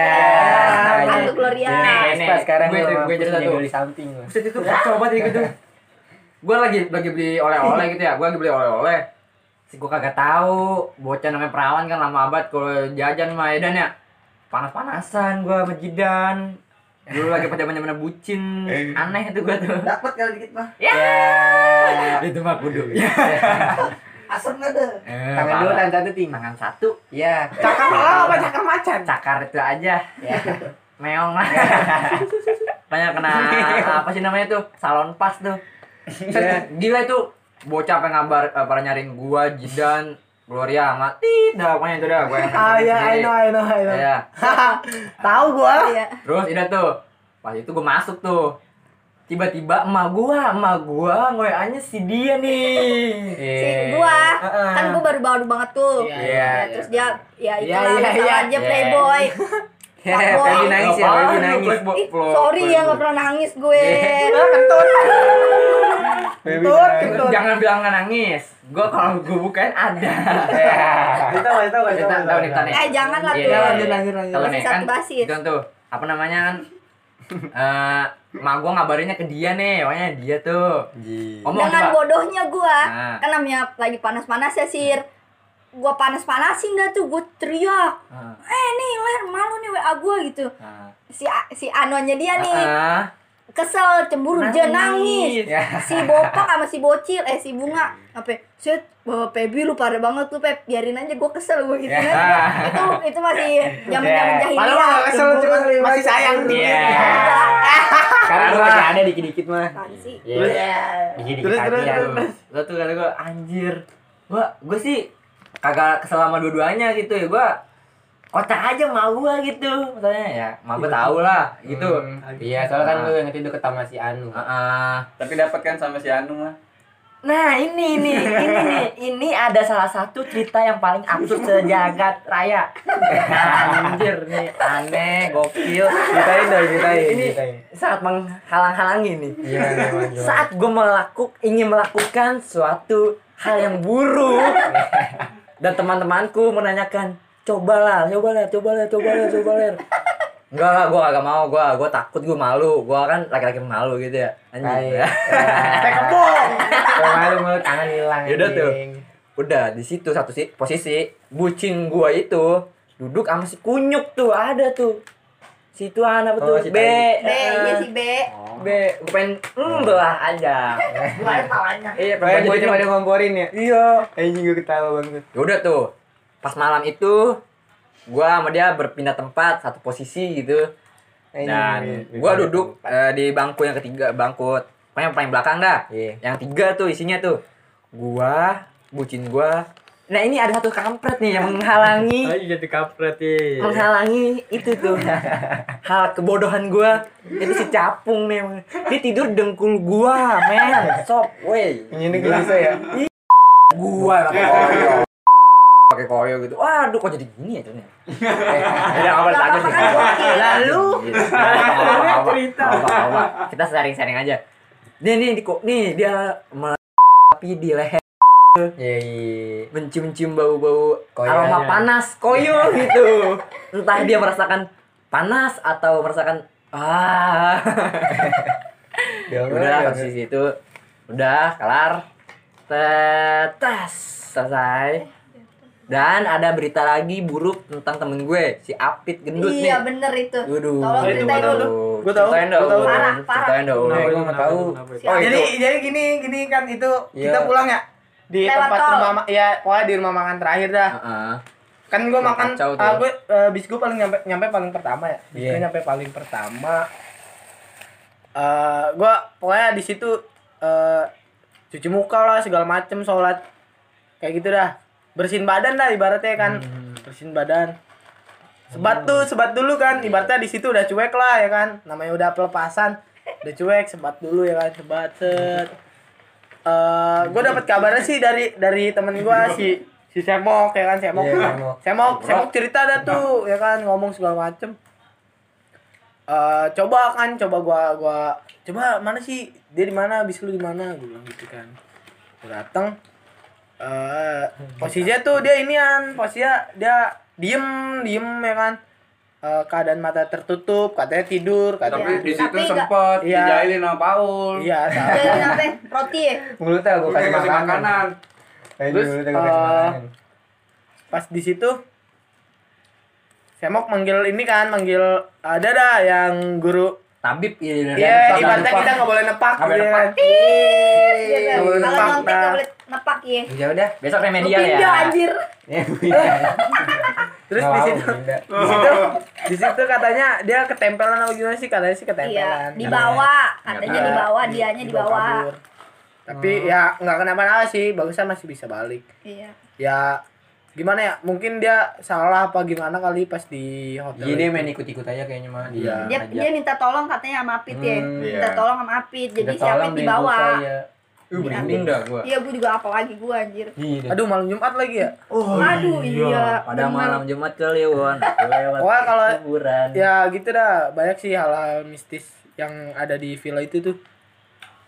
Kan lu Gloria. Nih, Vespa sekarang gue- gua gue hapus cerita jago tuh. di samping. Buset itu kacau banget gitu. Gue lagi lagi beli oleh-oleh gitu ya. Gue lagi beli oleh-oleh. Si gue kagak tahu, bocah namanya perawan kan lama abad kalau jajan mah edan ya. Panas-panasan gue sama Jidan. Dulu lagi pada zaman bucin, aneh itu gue tuh. Dapat kali dikit mah. Ya, itu mah kudu. Asam nggak ada. Eh, Tangan dulu tangan satu tangan satu. Ya. Cakar malah apa cakar macan? Cakar itu aja. Ya. Meong lah. Banyak kena apa sih namanya tuh? Salon pas tuh. Ya, Gila itu bocah pengen ngabar eh, pada nyariin gua, Jidan, Gloria sama tidak pokoknya itu dah gua yang Ah iya, I know, I know, I know. Iya. Tahu gua. Iya. Terus udah tuh. Pas itu gua masuk tuh. Tiba-tiba emak gua, emak gua ngoyanya si dia nih. Si gua Heeh. kan gua baru-baru banget tuh. Iya, Ya, iya. terus dia ya Iya, itulah iya, masalah iya. aja Iya. playboy. Ya. Feby nangis ya, Feby nangis. Ih, sorry ya nggak pernah nangis gue. Kentut. Kentut, nangis. kentut. Jangan bilang nggak nangis. Gua kalau gua bukain ada. Tahu, itu tahu, Kita tahu nih, tahu nih. Eh jangan lah tuh. lanjut, lanjut, lanjut. Tahu nih Satu kan. tuh apa namanya kan? Eh, mak gua ngabarinnya ke dia nih, pokoknya dia tuh. Ngomong Dengan coba. bodohnya gua, Nah. kan namanya lagi panas-panas ya sir. Gua panas-panasin dah tuh, gua teriak. Ah, Eh nih ler malu nih WA gua gitu. ah. Si si Anuannya dia nih Ah, kesel cemburu dia nangis. Ya. Si Bopak sama si Bocil eh si Bunga apa set bawa Pebi lu parah banget tuh Pep biarin aja gua kesel gua gitu Ya. kan. itu itu masih zaman zaman Ya. jahiliyah. Padahal nggak kesel, cuma masih sayang. Iya. Sekarang gua masih ada dikit-dikit mah. Apaan sih? Iya. Dikit-dikit Terus, terus, aja. terus. Lo tuh kata gua anjir. Gua gua sih kagak kesel sama dua-duanya gitu ya. Gua kocak aja mau gua gitu. Maksudnya ya, mau gua tahu lah gitu. Iya, soalnya kan lu yang itu deket sama si Anu. Heeh. Tapi dapat kan sama si Anu mah. Nah ini nih, ini nih, ini ada salah satu cerita yang paling absurd sejagat raya. Anjir nih, aneh, gokil. Ceritain dong, ceritain. Ini ceritain. sangat menghalang-halangi nih. Iya? Saat gue melakuk, ingin melakukan suatu hal yang buruk dan teman-temanku menanyakan, cobalah, cobalah, cobalah, cobalah, cobalah. Enggak, enggak, gue kagak mau, gue gue takut, gue malu, gue kan laki-laki malu gitu ya, anjing. Kebong. Kalau malu malu tangan hilang. Yaudah tuh. Udah di situ satu si posisi bucin gua itu duduk sama si kunyuk tuh ada tuh. Si itu anak Oh, betul si B. B, eh, iya si B. B, gue pengen mm, belah aja. Gua palanya. Iya, pengen jadi pada ngomporin ya. Iya. Anjing gue ketawa banget. Udah tuh. Pas malam itu gua sama dia berpindah tempat satu posisi gitu. Dan gue- gua duduk eh, di bangku yang ketiga, bangku pokoknya paling belakang dah. Iya. Yang tiga tuh isinya tuh gua, bucin gua. Nah, ini ada satu kampret nih yang menghalangi jadi kampret ya. menghalangi itu tuh hal kebodohan gua itu si capung nih dia tidur dengkul gua men sob woi Ini gue bisa ya. gua pakai koyo pakai koyo gitu. Waduh kok jadi gini ya tuh ya? Apa lanjut nih lalu? cerita. kita sharing sharing aja. Nih nih di kok nih dia tapi di leher. Iya, iya. mencium-cium bau-bau Koyo. aroma panas koyo gitu. Entah dia merasakan panas atau merasakan ah. Udah posisi itu udah kelar. Tetas selesai dan ada berita lagi buruk tentang temen gue si Apit gendut nih Iya bener itu. Waduh. Tolong ceritain dulu. Gua tahu, Ceritain gua dong. tahu. Parah, parah. Ceritain dong. Nah, gue tahu. Oh, jadi jadi gini gini kan itu Iya. kita pulang ya di Lewat tempat tol. rumah ma- ya pokoknya di rumah makan terakhir dah Heeh. kan gue makan tuh. ah, gue eh, bis gue paling nyampe nyampe paling pertama ya bis Iya. gue nyampe paling pertama eh gue pokoknya di situ eh cuci muka lah segala macem sholat kayak gitu dah bersihin badan dah ibaratnya kan. Hmm. bersihin badan. Sebat tuh sebat dulu kan. Ibaratnya di situ udah cuek lah ya kan. Namanya udah pelepasan udah cuek sebat dulu ya kan. Sebat set. Eh gue dapat kabarnya sih dari dari temen gue si si Semok ya kan Semok. Iya, Semok. Semok Semok cerita ada tuh ya kan ngomong segala macem. Eh coba kan coba gua gua coba mana sih? Dia di mana? Bis lu di mana? Gue bilang gitu kan. Gua datang eh posisinya tuh dia inian posisinya dia diem diem ya kan Eh, keadaan mata tertutup katanya tidur katanya Tapi di situ Tapi sempet Iya. dijailin sama Paul. iya apa? Roti ya? mulutnya gue kasih makanan makanan. Kayak Terus, mulutnya gue kasih eh, makanan pas di situ Semok manggil ini kan manggil ada dah yang guru Tabib ya. Iya, ibaratnya kita nggak boleh nepak Nggak boleh nepak. kan. Iya, kan? Nggak boleh Kalau nepak, nyontek nah. nggak boleh nepak ya. ya udah Besok remedial pindah ya. anjir. ya udah Terus di situ pindah. di situ di situ katanya dia ketempelan apa gimana sih katanya sih Iya, ketempelan. di bawah. Katanya Iya. di bawah, dianya di bawah. kabur. Tapi ya nggak kenapa-napa sih, bagusnya masih bisa balik. Iya. Ya gimana ya? Mungkin dia salah apa gimana kali pas di hotel. Iya dia main ikut-ikut aja kayaknya mah Iya. Dia ajak. dia minta tolong katanya sama Apit ya. Hmm, Minta iya. tolong sama Apit. Jadi si Apit tolong di beliin bawah. pulsa, ya. Uh, merinding dah gua. Iya, gue juga apalagi gue anjir. Iya, dia. Aduh malam Jumat lagi ya? Aduh, iya. Pada bener. malam Jumat kali Won. Lewat Wah, kalau- kuburan. Ya gitu dah, banyak sih hal-hal mistis yang ada di villa itu tuh.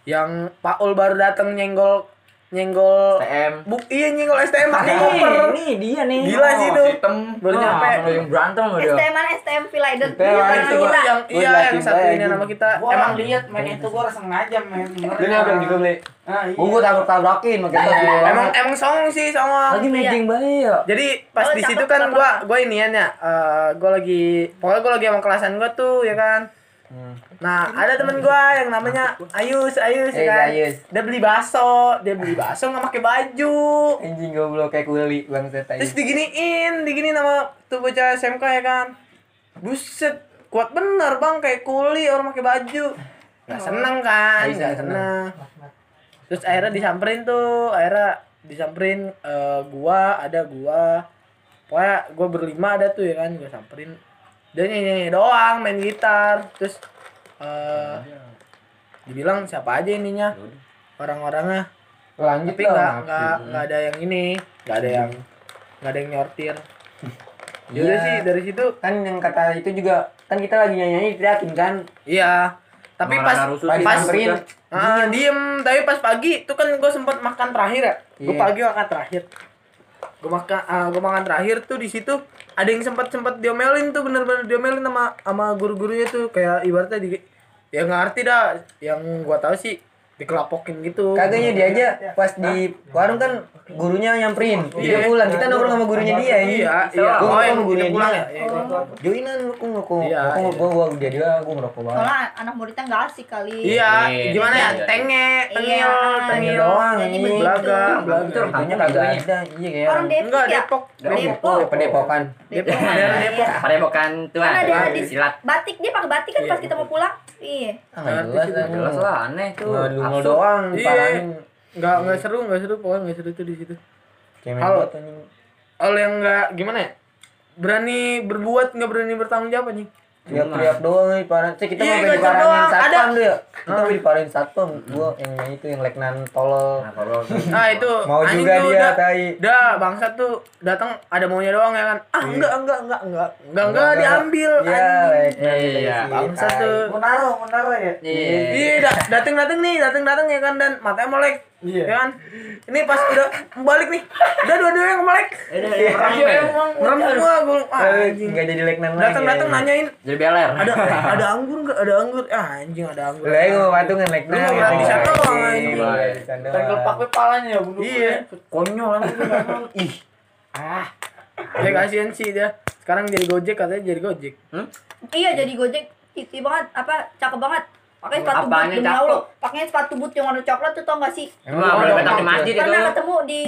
Yang Paul baru datang nyenggol nyenggol TM. Buk iya nyenggol STM pakai koper. Nih dia nih. Gila sih itu. Hitam. Baru Nah, nyampe. sama yang berantem sama dia. STM STM. STM Iya, itu kita. yang Gua iya yang satu ini gitu. nama kita. Gua Emang lihat main itu gua sengaja main Lu nih apa juga beli? Nah, iya. Oh, gue tabrak-tabrakin makanya emang emang songong sih songong. Lagi meeting bae ya. Jadi pas Oh, di situ kan gua gua inian ya. eh, gua lagi pokoknya gua lagi sama kelasan gua tuh ya kan. Nah, ada temen gua yang namanya Ayus, Ayus Eh, kan. Ayus. Dia beli bakso, dia beli bakso nggak pakai baju. Anjing goblok kayak kuli bangsat Terus aja. diginiin, diginiin sama tuh bocah SMK ya kan. Buset, kuat bener bang kayak kuli orang pakai baju. Gak seneng kan, Ayus gak seneng. seneng. Terus akhirnya disamperin tuh, akhirnya disamperin eh, gua, ada gua. Pokoknya gua berlima ada tuh ya kan, gua samperin. Dia nyanyi, doang main gitar. Terus eh dibilang siapa aja ininya. Orang-orangnya. Lanjut tapi nggak nggak nggak ada yang ini nggak ada yang nggak ada yang nyortir. Iya. Yaudah sih dari situ. Kan yang kata itu juga kan kita lagi nyanyi teriakin kan. iya. Tapi pas pas pas ah, diem. tapi pas pagi itu kan gue sempet makan terakhir ya. Gue Iya. pagi makan terakhir. Gue makan ah, gue makan terakhir tuh di situ ada yang sempat sempat diomelin tuh bener-bener diomelin sama sama guru-gurunya tuh. Kayak ibaratnya di ya nggak ngerti dah. Yang gua tahu sih dikelapokin gitu Kagaknya dia aja pas di warung kan gurunya nyamperin. Dia Iya. pulang, kita nongkrong sama gurunya dia ini. iya iya Gua oh ngomong yang sama gurunya udah pulang dia. ya Iya. Joinan lu kok ngerokok. Iya, iya. gua gua dia dia gua ngerokok banget. Soalnya anak muridnya nggak asik kali. Iya, Iya, gimana ya? iya. Tenge, tengil, Iya. tengil. doang begitu. Belaga, Itu belaga. rokoknya kagak ada. Iya kayak Orang Depok ya? Depok. Depok. Oh. Depok, daerah Iya. Depok. Padepokan tuan. Silat. batik dia pakai batik kan Iya. pas kita mau pulang. Iya. Ah, nggak jelas Ngerti sih. Jelas lah aneh tuh. Nggak Absurd. doang Iya. dipalanin. Enggak enggak seru, enggak seru, pokoknya enggak seru tuh di situ. Kalau yang enggak gimana ya? Berani berbuat, enggak berani bertanggung jawab anjing. Teriak-teriak doang nih parah. Cek kita Iya, mau diparahin satpam Ada. tuh ya. Kita mau diparahin satpam. Gua yang itu yang leknan tolol. Nah, Nah, itu Mau juga tuh dia dah- tai. Dah, bangsat tuh datang ada maunya doang ya kan. Ah, enggak, enggak, enggak, enggak. Enggak, enggak diambil Iya, leknan. Iya. Bangsat tuh. Mau naruh, mau naruh ya. Iya. Iya, da- dateng dateng nih, dateng dateng ya kan dan matanya melek. Iya. Ya kan? Ini pas udah balik nih, udah dua-duanya yang melek. Iya, emang merem semua gue. Ah, anjing. Enggak jadi leknan lagi. Datang datang nanyain, Jadi beler. ada ada anggur enggak? Ada anggur. Ah, anjing ada anggur. Lah gua patungan leknan. Lu mau gratisan doang, anjing. Gratisan doang. Kan kelepak we palanya ya bunuh. Iya. Konyol kan. Ih. Ah. Ya kasihan sih dia. Sekarang jadi Gojek katanya jadi Gojek. Iya jadi Gojek itu banget apa cakep banget. Pakai sepatu boot demi? Allah. Pakai sepatu boot yang warna coklat tuh tau gak sih? Emang boleh bentak di masjid itu. Pernah ketemu di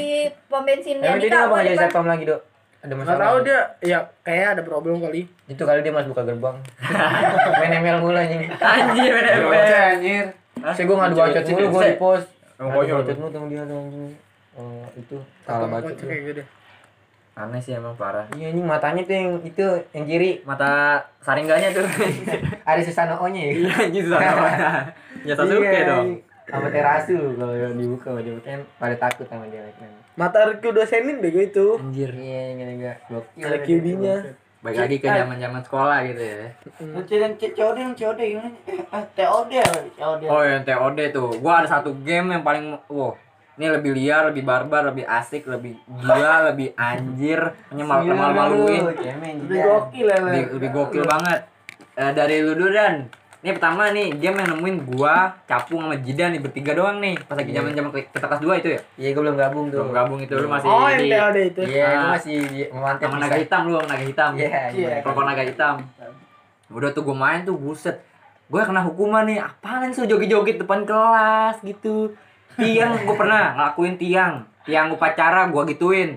pom bensinnya Emang dia kenapa nggak jadi satpam lagi, Dok? Ada Enggak masalah. tahu dia. Ya kayaknya ada problem kali. Itu kali dia mas buka gerbang. Main ML mulu anjing. Anjir Bocah anjir. Saya gua ngadu bacot mulu gua di pos. Ngadu bacot mulu sama dia tuh anjing. Oh, itu salah bacot. Kayak gitu. Aneh sih emang parah. Iya anjing matanya tuh yang itu yang kiri Mata saringganya tuh. ada Susanoo-nya ya. Iya anjing susah. Ya Sasuke Iya, dong. anjing. Sama Terasu kalau yang dibuka sama dia kan pada takut sama dia kan. Mata RQ dosenin bego itu. Anjir. Iya, enggak enggak. Ada QD-nya. Baik lagi ke zaman-zaman sekolah gitu ya. Nanti dan COD yang COD gimana? Eh, TOD ya, COD. Oh yang TOD tuh, gua ada satu game yang paling, wow, ini lebih liar, lebih barbar, lebih asik, lebih gila, lebih anjir, menyemal maluin, Lebih gokil ya, lebih, lebih gokil banget. Eh, dari lu dulu dan, ini pertama nih game yang nemuin gua, Capung sama Jidan nih bertiga doang nih, pas lagi zaman zaman kita kelas 2 itu ya. Iya, gue belum gabung tuh. Belum gabung itu lu masih Oh, di TOD itu. Iya, gue Ah. masih di memantai sama naga hitam lu, sama naga hitam. Iya, iya. Kelompok naga hitam. Udah tuh gue main tuh buset. Gue kena hukuman nih. Apaan sih joget-joget depan kelas gitu. Tiang gue pernah ngelakuin tiang. Tiang upacara gue gituin.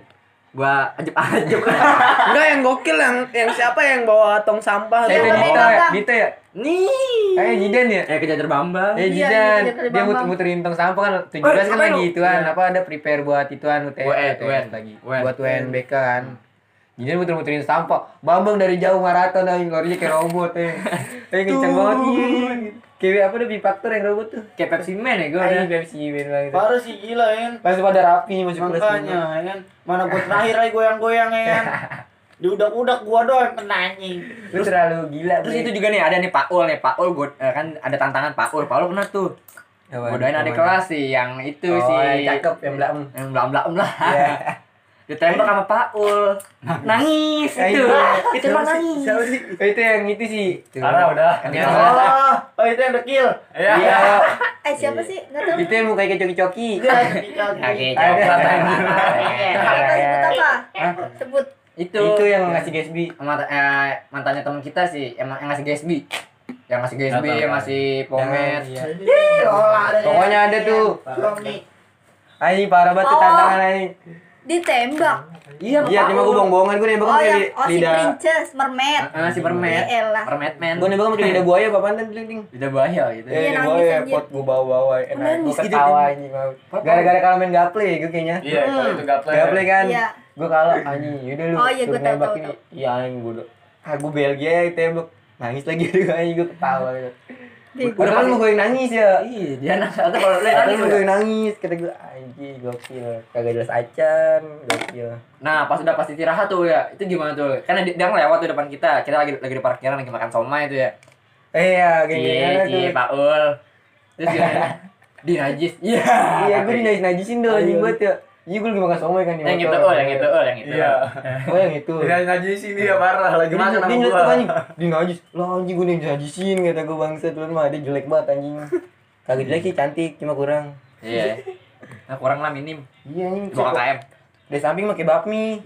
Gue ajep-ajep. Enggak yang gokil yang yang siapa yang bawa tong sampah Eh, tuh. itu Dito ya? Dito ya? Nih. Eh, Jidan ya? Eh kejajar bambang. Eh, Iya, Jidan. iya, Dia muter-muterin tong sampah kan 17 kan apa lagi ituan. Iya. Apa ada prepare buat ituan UTS. Lagi. Buat UNBK kan. Jidan muter-muterin sampah. Bambang dari jauh maraton anjing larinya kayak robot eh. Eh, kenceng banget. Iya. Kayak apa ada bifaktor yang robot tuh. Kayak Pepsi Man ya gue Ada ada. Pepsi Ben banget. Parah sih gila ya. Pas pada rapi kelas Makanya ya kan. Mana gua terakhir aja goyang-goyang ya kan. Diudak-udak gua doang kena anjing. Lu terlalu gila. Terus itu juga nih ada nih Pak Ul nih Pak Ul gua, eh, kan ada tantangan Pak Ul. Pak Ul pernah tuh. Godain adik kelas sih yang itu Oh, sih. yang cakep, yang belakang. Yang belakang lah. Iya. Ditembak sama Pak Ul. Nangis itu. Itu mah nangis. Oh, itu yang itu sih. Parah udah. Yang Oh, oh itu yang dekil. Iya. Eh siapa sih? Enggak tahu. Itu yang mukanya kayak coki-coki. Coklat. Apa sebut apa? Sebut. Itu. Itu yang ngasih Gatsby. Mant- eh, mantannya teman kita sih emang yang ngasih Gatsby. Yang ngasih Nggak tahu, yang ngasih Pomet. Iya. ada. Pokoknya ada tuh. Anjing parah banget tantangan anjing. Ditembak. Iya, Iya, cuma gue bohong-bohongan gue nembak Oh yang li- oh si lidah. princess mermaid. Ah, si Permet. Ya elah. Permet man. Gue nembak sama lidah buaya apa apaan ding ding. Udah bahaya gitu. Iya, Eh, nangis, buaya anjir. pot gue bawa-bawa enak. Gue Nangis gitu, ketawa anjing. Gara-gara kalau main gaple gue kayaknya. Iya, kalau itu gaple. Gaple kan. Iya. Gue kalah anjing. Yaudah lu. Oh, iya, ini. tahu. Iya anjing gue. Ah gue Belgia tembak. Nangis lagi anjing gue ketawa gitu. Udah kan mau gue nangis ya. Iya, dia nangis. Atau kalau lu nangis gue nangis. Kata gue anjing gokil. Kagak jelas acan. Gokil. Nah, pas udah pas istirahat tuh ya, itu gimana tuh? Karena dia, dia ngelewat tuh depan kita. Kita lagi lagi di parkiran lagi makan somai itu ya. Iya, tuh. cie, Pak Ul. Terus gimana? Di najis. Iya. Iya, gue dinajis-najisin dong anjing buat ya. Iya, gue lagi makan somai kan di Yang itu. Ul, yang itu Ul, yang itu. Iya. Oh, yang itu. Dia najis ini ya parah lagi Dia makan dia sama gua. anjing. Dia najis. Lah anjing gue dinajisin kata gue bangsa lu mah dia jelek banget anjing. Kagak jelek sih cantik cuma kurang. Iya. Nah, kurang lah minim. Iya anjing. Dua KKM. Di samping pakai bakmi.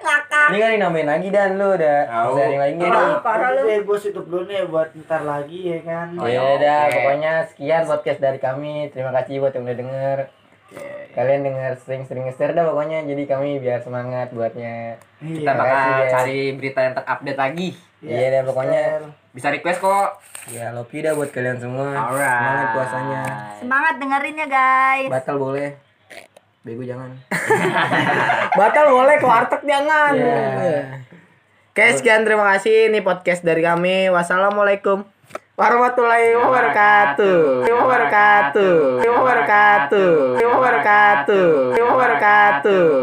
Ngakak. Ini kan dinamain lagi dan lu udah Tahu. sharing lagi nih. Ih, parah lu. Eh, bos tutup dulu nih buat ntar lagi ya kan. Oh, Ya ya, udah, oke. pokoknya sekian podcast dari kami. Terima kasih buat yang udah denger. Kalian denger sering-sering nge-share dah pokoknya jadi kami biar semangat buatnya. Kita Terima bakal ya. cari berita yang terupdate lagi. Iya dah pokoknya. Bisa request kok. Ya love you dah buat kalian semua. Alright. Semangat puasanya. Semangat dengerin ya guys. Batal boleh. Bego jangan. Batal boleh ke warteg jangan. Iya. Oke, sekian terima kasih ini podcast dari kami. Wassalamualaikum warahmatullahi wabarakatuh. Wabarakatuh. Wabarakatuh. Wabarakatuh. Wabarakatuh.